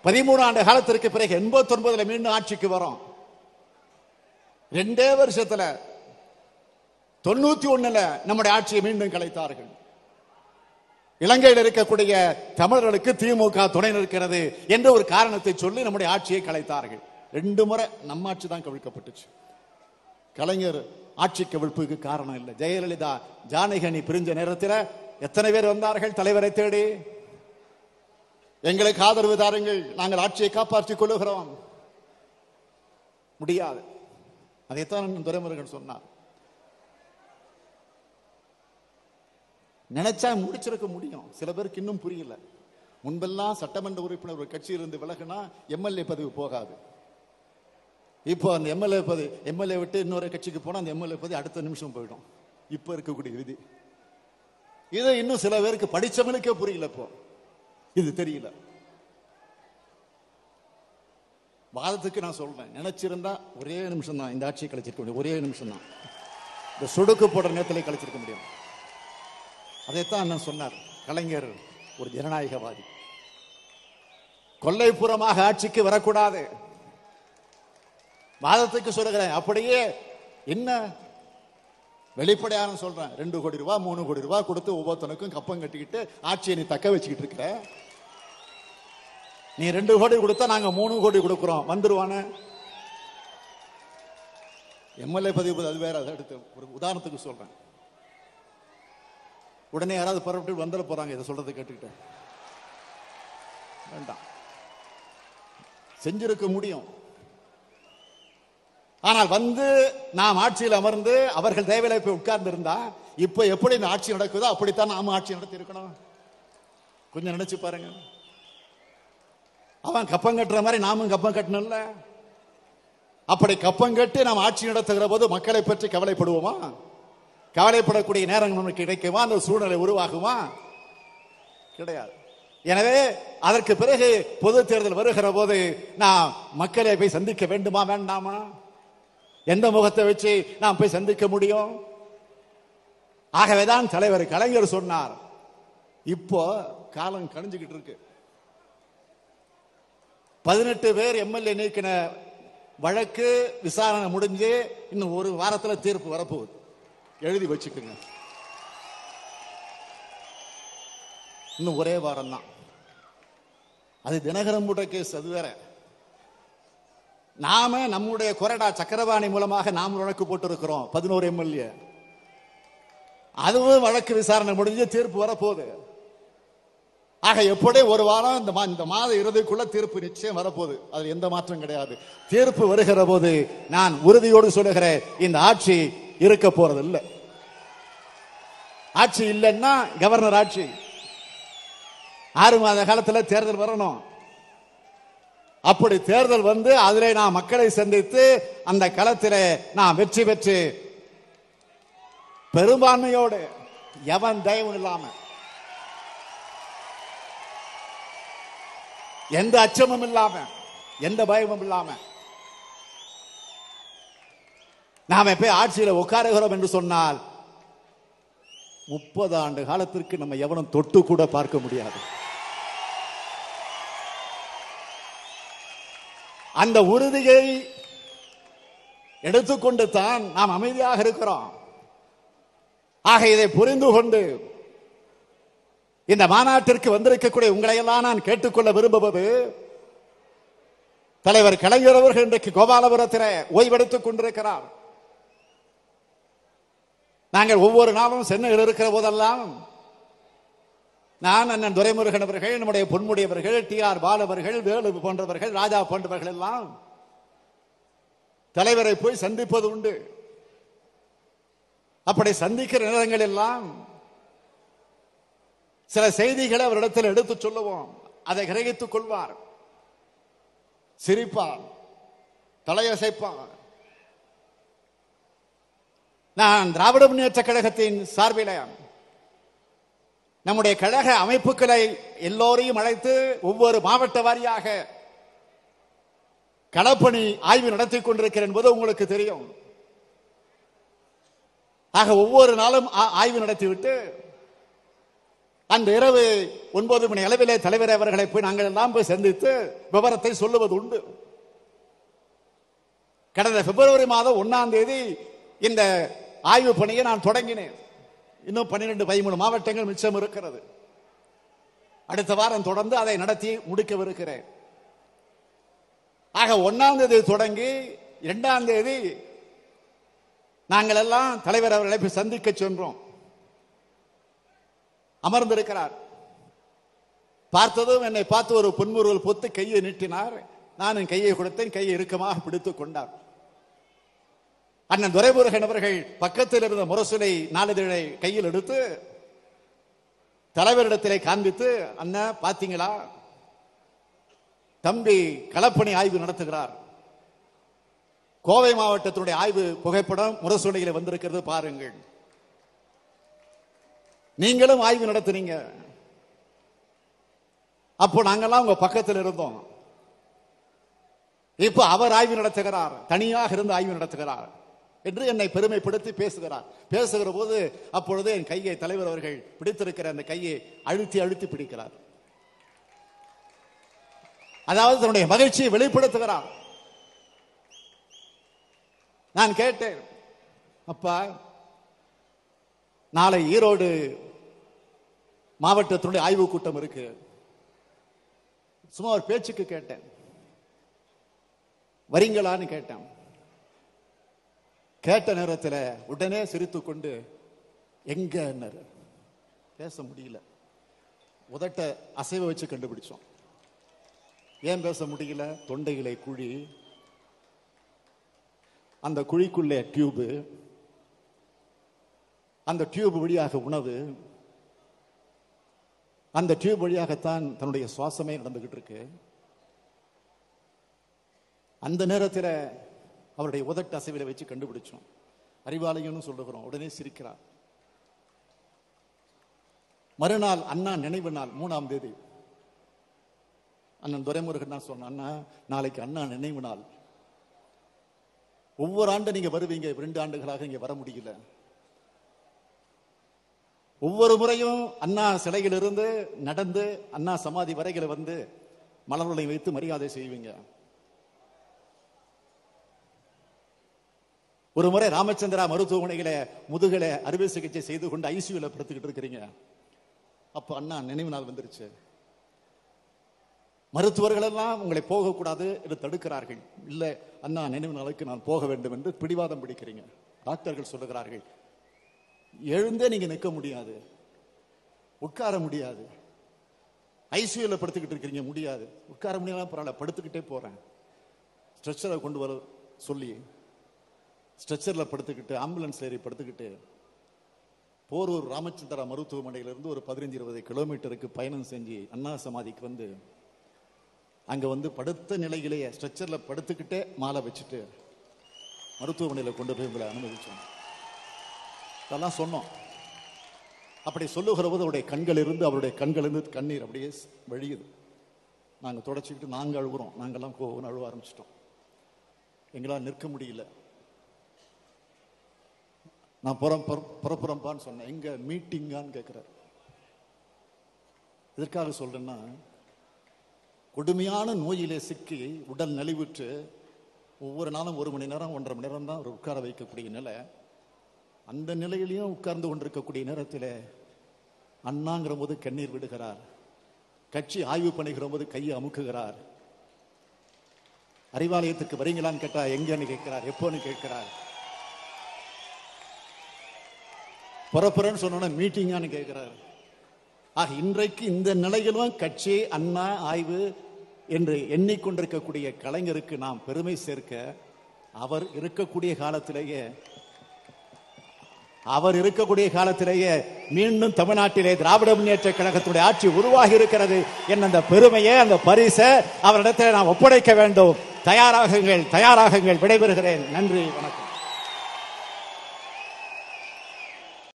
பதிமூணு ஆண்டு காலத்திற்கு பிறகு எண்பத்தி ஒன்பதுல மீண்டும் ஆட்சிக்கு வரும். ரெண்டே வருஷத்துல தொண்ணூத்தி ஒண்ணுல நம்முடைய ஆட்சியை மீண்டும் கலைத்தார்கள். இலங்கையில் இருக்கக்கூடிய தமிழர்களுக்கு திமுக துணை நிற்கிறது என்ற ஒரு காரணத்தை சொல்லி நம்முடைய ஆட்சியை கலைத்தார்கள். ரெண்டு முறை நம்ம ஆட்சி தான் கவிழ்க்கப்பட்டுச்சு. கலைஞர் ஆட்சி கவிழ்ப்புக்கு காரணம் இல்லை. ஜெயலலிதா ஜானகி பிரிஞ்ச நேரத்தில் எத்தனை பேர் வந்தார்கள் தலைவரை தேடி? எங்களுக்கு ஆதரவு தாருங்கள். நாங்கள் ஆட்சியை காப்பாற்றிக் கொள்ளுகிறோம். முடியாது. அதைத்தான் துரைமுருகன் சொன்னார். நினைச்சா முடிச்சிருக்க முடியும். சில பேருக்கு இன்னும் புரியல. முன்பெல்லாம் சட்டமன்ற உறுப்பினர் ஒரு கட்சியிலிருந்து விலகுனா எம்எல்ஏ பதவி போகாது. இப்போ அந்த எம்எல்ஏ பதவி எம்எல்ஏ விட்டு இன்னொரு கட்சிக்கு போனா அந்த எம்எல்ஏ பதவி அடுத்த நிமிஷம் போயிடும். இப்போ இருக்கக்கூடிய விதி. இது இன்னும் சில பேருக்கு படிச்சவனுக்கே புரியல இப்போ. இது தெரியல. வாதத்துக்கு நான் சொல்றேன். நினைச்சிருந்தா ஒரே நிமிஷம் தான் இந்த ஆட்சியை கழிச்சிருக்க முடியும். ஒரே நிமிஷம் தான். இந்த சுடுக்கு போடுற நேரத்தில் கழிச்சிருக்க முடியும். அதைத்தான் அண்ணன் சொன்னார். கலைஞர் ஒரு ஜனநாயகவாதி. கொல்லைப்புறமாக ஆட்சிக்கு வரக்கூடாது. வாதத்துக்கு சொல்லுகிறேன். அப்படியே என்ன வெளிப்படையான சொல்றேன். ரெண்டு கோடி ரூபாய் மூணு கோடி ரூபாய் கொடுத்து ஒவ்வொருத்தனுக்கும் கப்பம் கட்டிக்கிட்டு ஆட்சியை நீ தக்க வச்சுக்கிட்டு இருக்கிற? நீ ரெண்டு கோடி கொடுத்தா நாங்க மூணு கோடி கொடுக்கிறோம். வந்துருவானே. எம்எல்ஏ பதிவு அது வேற அதை எடுத்து ஒரு உதாரணத்துக்கு சொல்றேன். உடனே யாராவது புறப்பட்டு வந்துட போறாங்க இதை சொல்றதை கேட்டுக்கிட்டேன் வேண்டாம். செஞ்சிருக்க முடியும். ஆனால் வந்து நாம் ஆட்சியில் அமர்ந்து அவர்கள் தேவையில போய் உட்கார்ந்து இருந்தா இப்ப எப்படி இந்த ஆட்சி நடக்குதோ அப்படித்தான் நாம ஆட்சி நடத்தி இருக்கணும் கொஞ்சம் நினைச்சு பாருங்க. அவன் கப்பம் கட்டுற மாதிரி நாமும் கப்பம் கட்டணும்ல? அப்படி கப்பம் கட்டி நாம் ஆட்சி நடத்துகிற போது மக்களை பற்றி கவலைப்படுவோமா? கவலைப்படக்கூடிய நேரம் நமக்கு கிடைக்குமா? அந்த சூழ்நிலை உருவாகுமா? கிடையாது. எனவே அதற்கு பிறகு பொது தேர்தல் வருகிற போது நான் மக்களை போய் சந்திக்க வேண்டுமா வேண்டாமா? எந்த முகத்தை வச்சு நாம் போய் சந்திக்க முடியும்? ஆகவேதான் தலைவர் கலைஞர் சொன்னார். இப்போ காலம் கணிஞ்சுக்கிட்டு இருக்கு. பதினெட்டு பேர் எம்எல்ஏ நீக்கின வழக்கு விசாரணை முடிஞ்சு இன்னும் ஒரு வாரத்தில் தீர்ப்பு வரப்போகுது. எழுதி வச்சுக்கோங்க. இன்னும் ஒரே வாரம் தான் அது தினகரன் போட்ட கேஸ் அது வேற. நாம நம்முடைய கொரடா சக்கரவாணி மூலமாக நாம் வழக்கு போட்டிருக்கிறோம் பதினோரு எம்எல்ஏ. அதுவும் வழக்கு விசாரணை முடிஞ்சு தீர்ப்பு வரப்போகுது. ஆக எப்படி ஒரு வாரம் இந்த மா- இந்த மாத இறுதிக்குள்ள தீர்ப்பு நிச்சயம் வரப்போகுது. அதில் எந்த மாற்றம் கிடையாது. தீர்ப்பு வருகிற போது நான் உறுதியோடு சொல்லுகிறேன் இந்த ஆட்சி இருக்க போறது இல்லை. ஆட்சி இல்லைன்னா கவர்னர் ஆட்சி. ஆறு மாத காலத்துல தேர்தல் வரணும். அப்படி தேர்தல் வந்து அதிலே நான் மக்களை சந்தித்து அந்த களத்திலே நான் வெற்றி பெற்று பெரும்பான்மையோடு எவன் தயவும் இல்லாமல் எந்த அச்சமும் இல்லாம எந்த பயமும் இல்லாம. நாம போய் ஆட்சியில உட்காருகிறோம் என்று சொன்னால் முப்பது ஆண்டு காலத்திற்கு நம்ம எவனும் தொட்டு கூட பார்க்க முடியாது. அந்த உறுதியை எடுத்துக்கொண்டு தான் நாம் அமைதியாக இருக்கிறோம். ஆக இதை புரிந்து கொண்டு இந்த மாநாட்டிற்கு வந்திருக்கக்கூடிய உங்களையெல்லாம் நான் கேட்டுக்கொள்ள விரும்புவது தலைவர் கலைஞர் அவர்கள் இன்றைக்கு கோபாலபுரத்தில் ஓய்வெடுத்துக் கொண்டிருக்கிறார். நாங்கள் ஒவ்வொரு நாளும் சென்னையில் இருக்கிற போதெல்லாம் நான் அண்ணன் துரைமுருகன் அவர்கள் நம்முடைய பொன்முடியவர்கள் டி ஆர் பாலவர்கள் வேலு போன்றவர்கள் ராஜா போன்றவர்கள் எல்லாம் தலைவரை போய் சந்திப்பது உண்டு. அப்படி சந்திக்கிற நேரங்கள் எல்லாம் சில செய்திகளை அவரிடத்தில் எடுத்து சொல்லுவோம். அதை கிரகித்துக் கொள்வார். சிரிப்பார். தலையசைப்பார். நான் திராவிட முன்னேற்ற கழகத்தின் சார்பில நம்முடைய கழக அமைப்புகளை எல்லோரையும் அழைத்து ஒவ்வொரு மாவட்ட வாரியாக களப்பணி ஆய்வு நடத்தி கொண்டிருக்கிறேன் என்பது உங்களுக்கு தெரியும். ஆக ஒவ்வொரு நாளும் ஆ- ஆய்வு நடத்திவிட்டு அந்த இரவு ஒன்பது மணி அளவிலே தலைவர் அவர்களை போய் நாங்கள் எல்லாம் போய் சந்தித்து விவரத்தை சொல்லுவது உண்டு. கடந்த பிப்ரவரி மாதம் ஒன்னாம் தேதி இந்த ஆய்வு பணியை நான் தொடங்கினேன். இன்னும் பன்னிரெண்டு பதிமூணு மாவட்டங்கள் மிச்சம் இருக்கிறது. அடுத்த வாரம் தொடர்ந்து அதை நடத்தி முடிக்கவிருக்கிறேன். ஆக ஒன்னாம் தேதி தொடங்கி இரண்டாம் தேதி நாங்கள் எல்லாம் தலைவர் அவர்களை போய் சந்திக்க சென்றோம். அமர்ந்திருக்கிறார். பார்த்ததும் என்னை பார்த்து ஒரு புன்முறுவல் பொத்து கையை நீட்டினார். நானும் கையை கொடுத்தேன் கையை இறுக்கமாக பிடித்துக் கொண்டார். அண்ணன் துரைமுருகன் அவர்கள் பக்கத்தில் இருந்த முரசுலை நாளிதழை கையில் எடுத்து தலைவரிடத்திலே காண்பித்து அண்ண பாத்தீங்களா தம்பி களப்பணி ஆய்வு நடத்துகிறார். கோவை மாவட்டத்தினுடைய ஆய்வு புகைப்படம் முரசுலையில் வந்திருக்கிறது பாருங்கள். நீங்களும் ஆய்வு நடத்துனீங்க அப்போ நாங்கெல்லாம் உங்க பக்கத்தில் இருந்தோம். இப்போ அவர் ஆய்வு நடத்துகிறார். தனியாக இருந்து ஆய்வு நடத்துகிறார். என்று என்னை பெருமைப்படுத்தி பேசுகிறார். பேசுகிற போது அப்பொழுது என் கையை தலைவர் அவர்கள் பிடித்திருக்கிற அந்த கையை அழுத்தி அழுத்தி பிடிக்கிறார். அதாவது தன்னுடைய மகிழ்ச்சியை வெளிப்படுத்துகிறார். நான் கேட்டேன் அப்பா நாளை ஈரோடு மாவட்டத்தினுடைய ஆய்வு கூட்டம் இருக்கு. சும்மா ஒரு பேச்சுக்கு கேட்டேன். வரீங்களான்னு கேட்டேன். கேட்ட நேரத்தில் உடனே சிரித்து கொண்டு எங்க பேச முடியல. உதட்ட அசைவ வச்சு கண்டுபிடிச்சோம். ஏன் பேச முடியல? தொண்டைகளை குழி. அந்த குழிக்குள்ளே டியூபு. அந்த டியூப் வழியாக உணவு. அந்த டியூப் வழியாகத்தான் தன்னுடைய சுவாசமே நடந்துகிட்டு இருக்கு அந்த நேரத்தில் அவருடைய உதட்டு அசைவில வச்சு கண்டுபிடிச்சோம். அறிவாலயம்னு சொல்லுகிறோம். உடனே சிரிக்கிறார். மறுநாள் அண்ணா நினைவு நாள் மூணாம் தேதி. அண்ணன் துரைமுருகன் தான் சொன்ன அண்ணா நாளைக்கு அண்ணா நினைவு நாள். ஒவ்வொரு ஆண்டு நீங்க வருவீங்க ரெண்டு ஆண்டுகளாக இங்க வர முடியல. ஒவ்வொரு முறையும் அண்ணா சிலையிலிருந்து நடந்து அண்ணா சமாதி வரைகளை வந்து மலர்களை வைத்து மரியாதை செய்வீங்க. ஒரு முறை ராமச்சந்திரா மருத்துவமனையில முதுகல அறுவை சிகிச்சை செய்து கொண்டு ஐசியூல படுத்துக்கிட்டு இருக்கிறீங்க. அப்ப அண்ணா நினைவு நாள் வந்துருச்சு. மருத்துவர்கள் எல்லாம் உங்களை போகக்கூடாது என்று தடுக்கிறார்கள். இல்லை அண்ணா நினைவு நாளுக்கு நான் போக வேண்டும் என்று பிடிவாதம் பிடிக்கிறீங்க. டாக்டர்கள் சொல்லுகிறார்கள் எழுந்தே நீங்க நிற்க முடியாது. உட்கார முடியாது. ஐசியூல படுத்துக்கிட்டு இருக்கிறீங்க முடியாது. உட்கார முடியாம பரவாயில்ல படுத்துக்கிட்டே போறேன். ஸ்ட்ரெச்சரை கொண்டு வர சொல்லி ஸ்ட்ரெச்சரில் படுத்துக்கிட்டு ஆம்புலன்ஸ் ஏறி படுத்துக்கிட்டு போரூர் ராமச்சந்திரா மருத்துவமனையிலிருந்து ஒரு பதினஞ்சு இருபது கிலோமீட்டருக்கு பயணம் செஞ்சு அண்ணா சமாதிக்கு வந்து அங்கே வந்து படுத்த நிலையிலேயே ஸ்ட்ரெச்சரில் படுத்துக்கிட்டே மாலை வச்சுட்டு மருத்துவமனையில் கொண்டு போய் உங்களை அனுமதிச்சோம். இதெல்லாம் சொன்னோம். அப்படி சொல்லுகிற போது அவருடைய கண்கள் இருந்து அவருடைய கண்கள் இருந்து கண்ணீர் அப்படியே வழியுது. நாங்கள் தொடச்சிக்கிட்டு நாங்கள் அழுகுறோம். நாங்கள்லாம் கோவம்னு அழுவ ஆரம்பிச்சிட்டோம். எங்களால் நிற்க முடியல. நான் புறம் புற- புறப்புறம்பான்னு சொன்னேன். எங்கே மீட்டிங்கான்னு கேட்கிறார் எதற்காக சொல்கிறேன்னா கொடுமையான நோயிலே சிக்கி உடல் நலிவுற்று ஒவ்வொரு நாளும் ஒரு மணி நேரம் ஒன்றரை மணி நேரம் தான் அவர் உட்கார வைக்கக்கூடிய நிலை. அந்த நிலையிலையும் உட்கார்ந்து கொண்டிருக்கக்கூடிய நேரத்தில் அண்ணாங்கிற போது கண்ணீர் விடுகிறார். கட்சி ஆய்வு பண்ணுகிற போது கையை அமுக்குகிறார். அறிவாலயத்துக்கு வரீங்களான்னு கேட்டா எங்கன்னு கேட்கிறார் எப்போன்னு கேட்கிறார். புறப்புறன்னு சொன்னோன்னா மீட்டிங்கான்னு கேட்கிறார். ஆக இன்றைக்கு இந்த நிலையிலும் கட்சி அண்ணா ஆய்வு என்று எண்ணிக்கொண்டிருக்கக்கூடிய கலைஞருக்கு நாம் பெருமை சேர்க்க அவர் இருக்கக்கூடிய காலத்திலேயே அவர் இருக்கக்கூடிய காலத்திலேயே மீண்டும் தமிழ்நாட்டிலே திராவிட முன்னேற்ற கழகத்துடைய ஆட்சி உருவாகி இருக்கிறது என்ன அந்த பெருமையை அந்த பரிசை அவரிடத்தில் நாம் ஒப்படைக்க வேண்டும். தயாராகுங்கள் தயாராகுங்கள். விடைபெறுகிறேன். நன்றி வணக்கம்.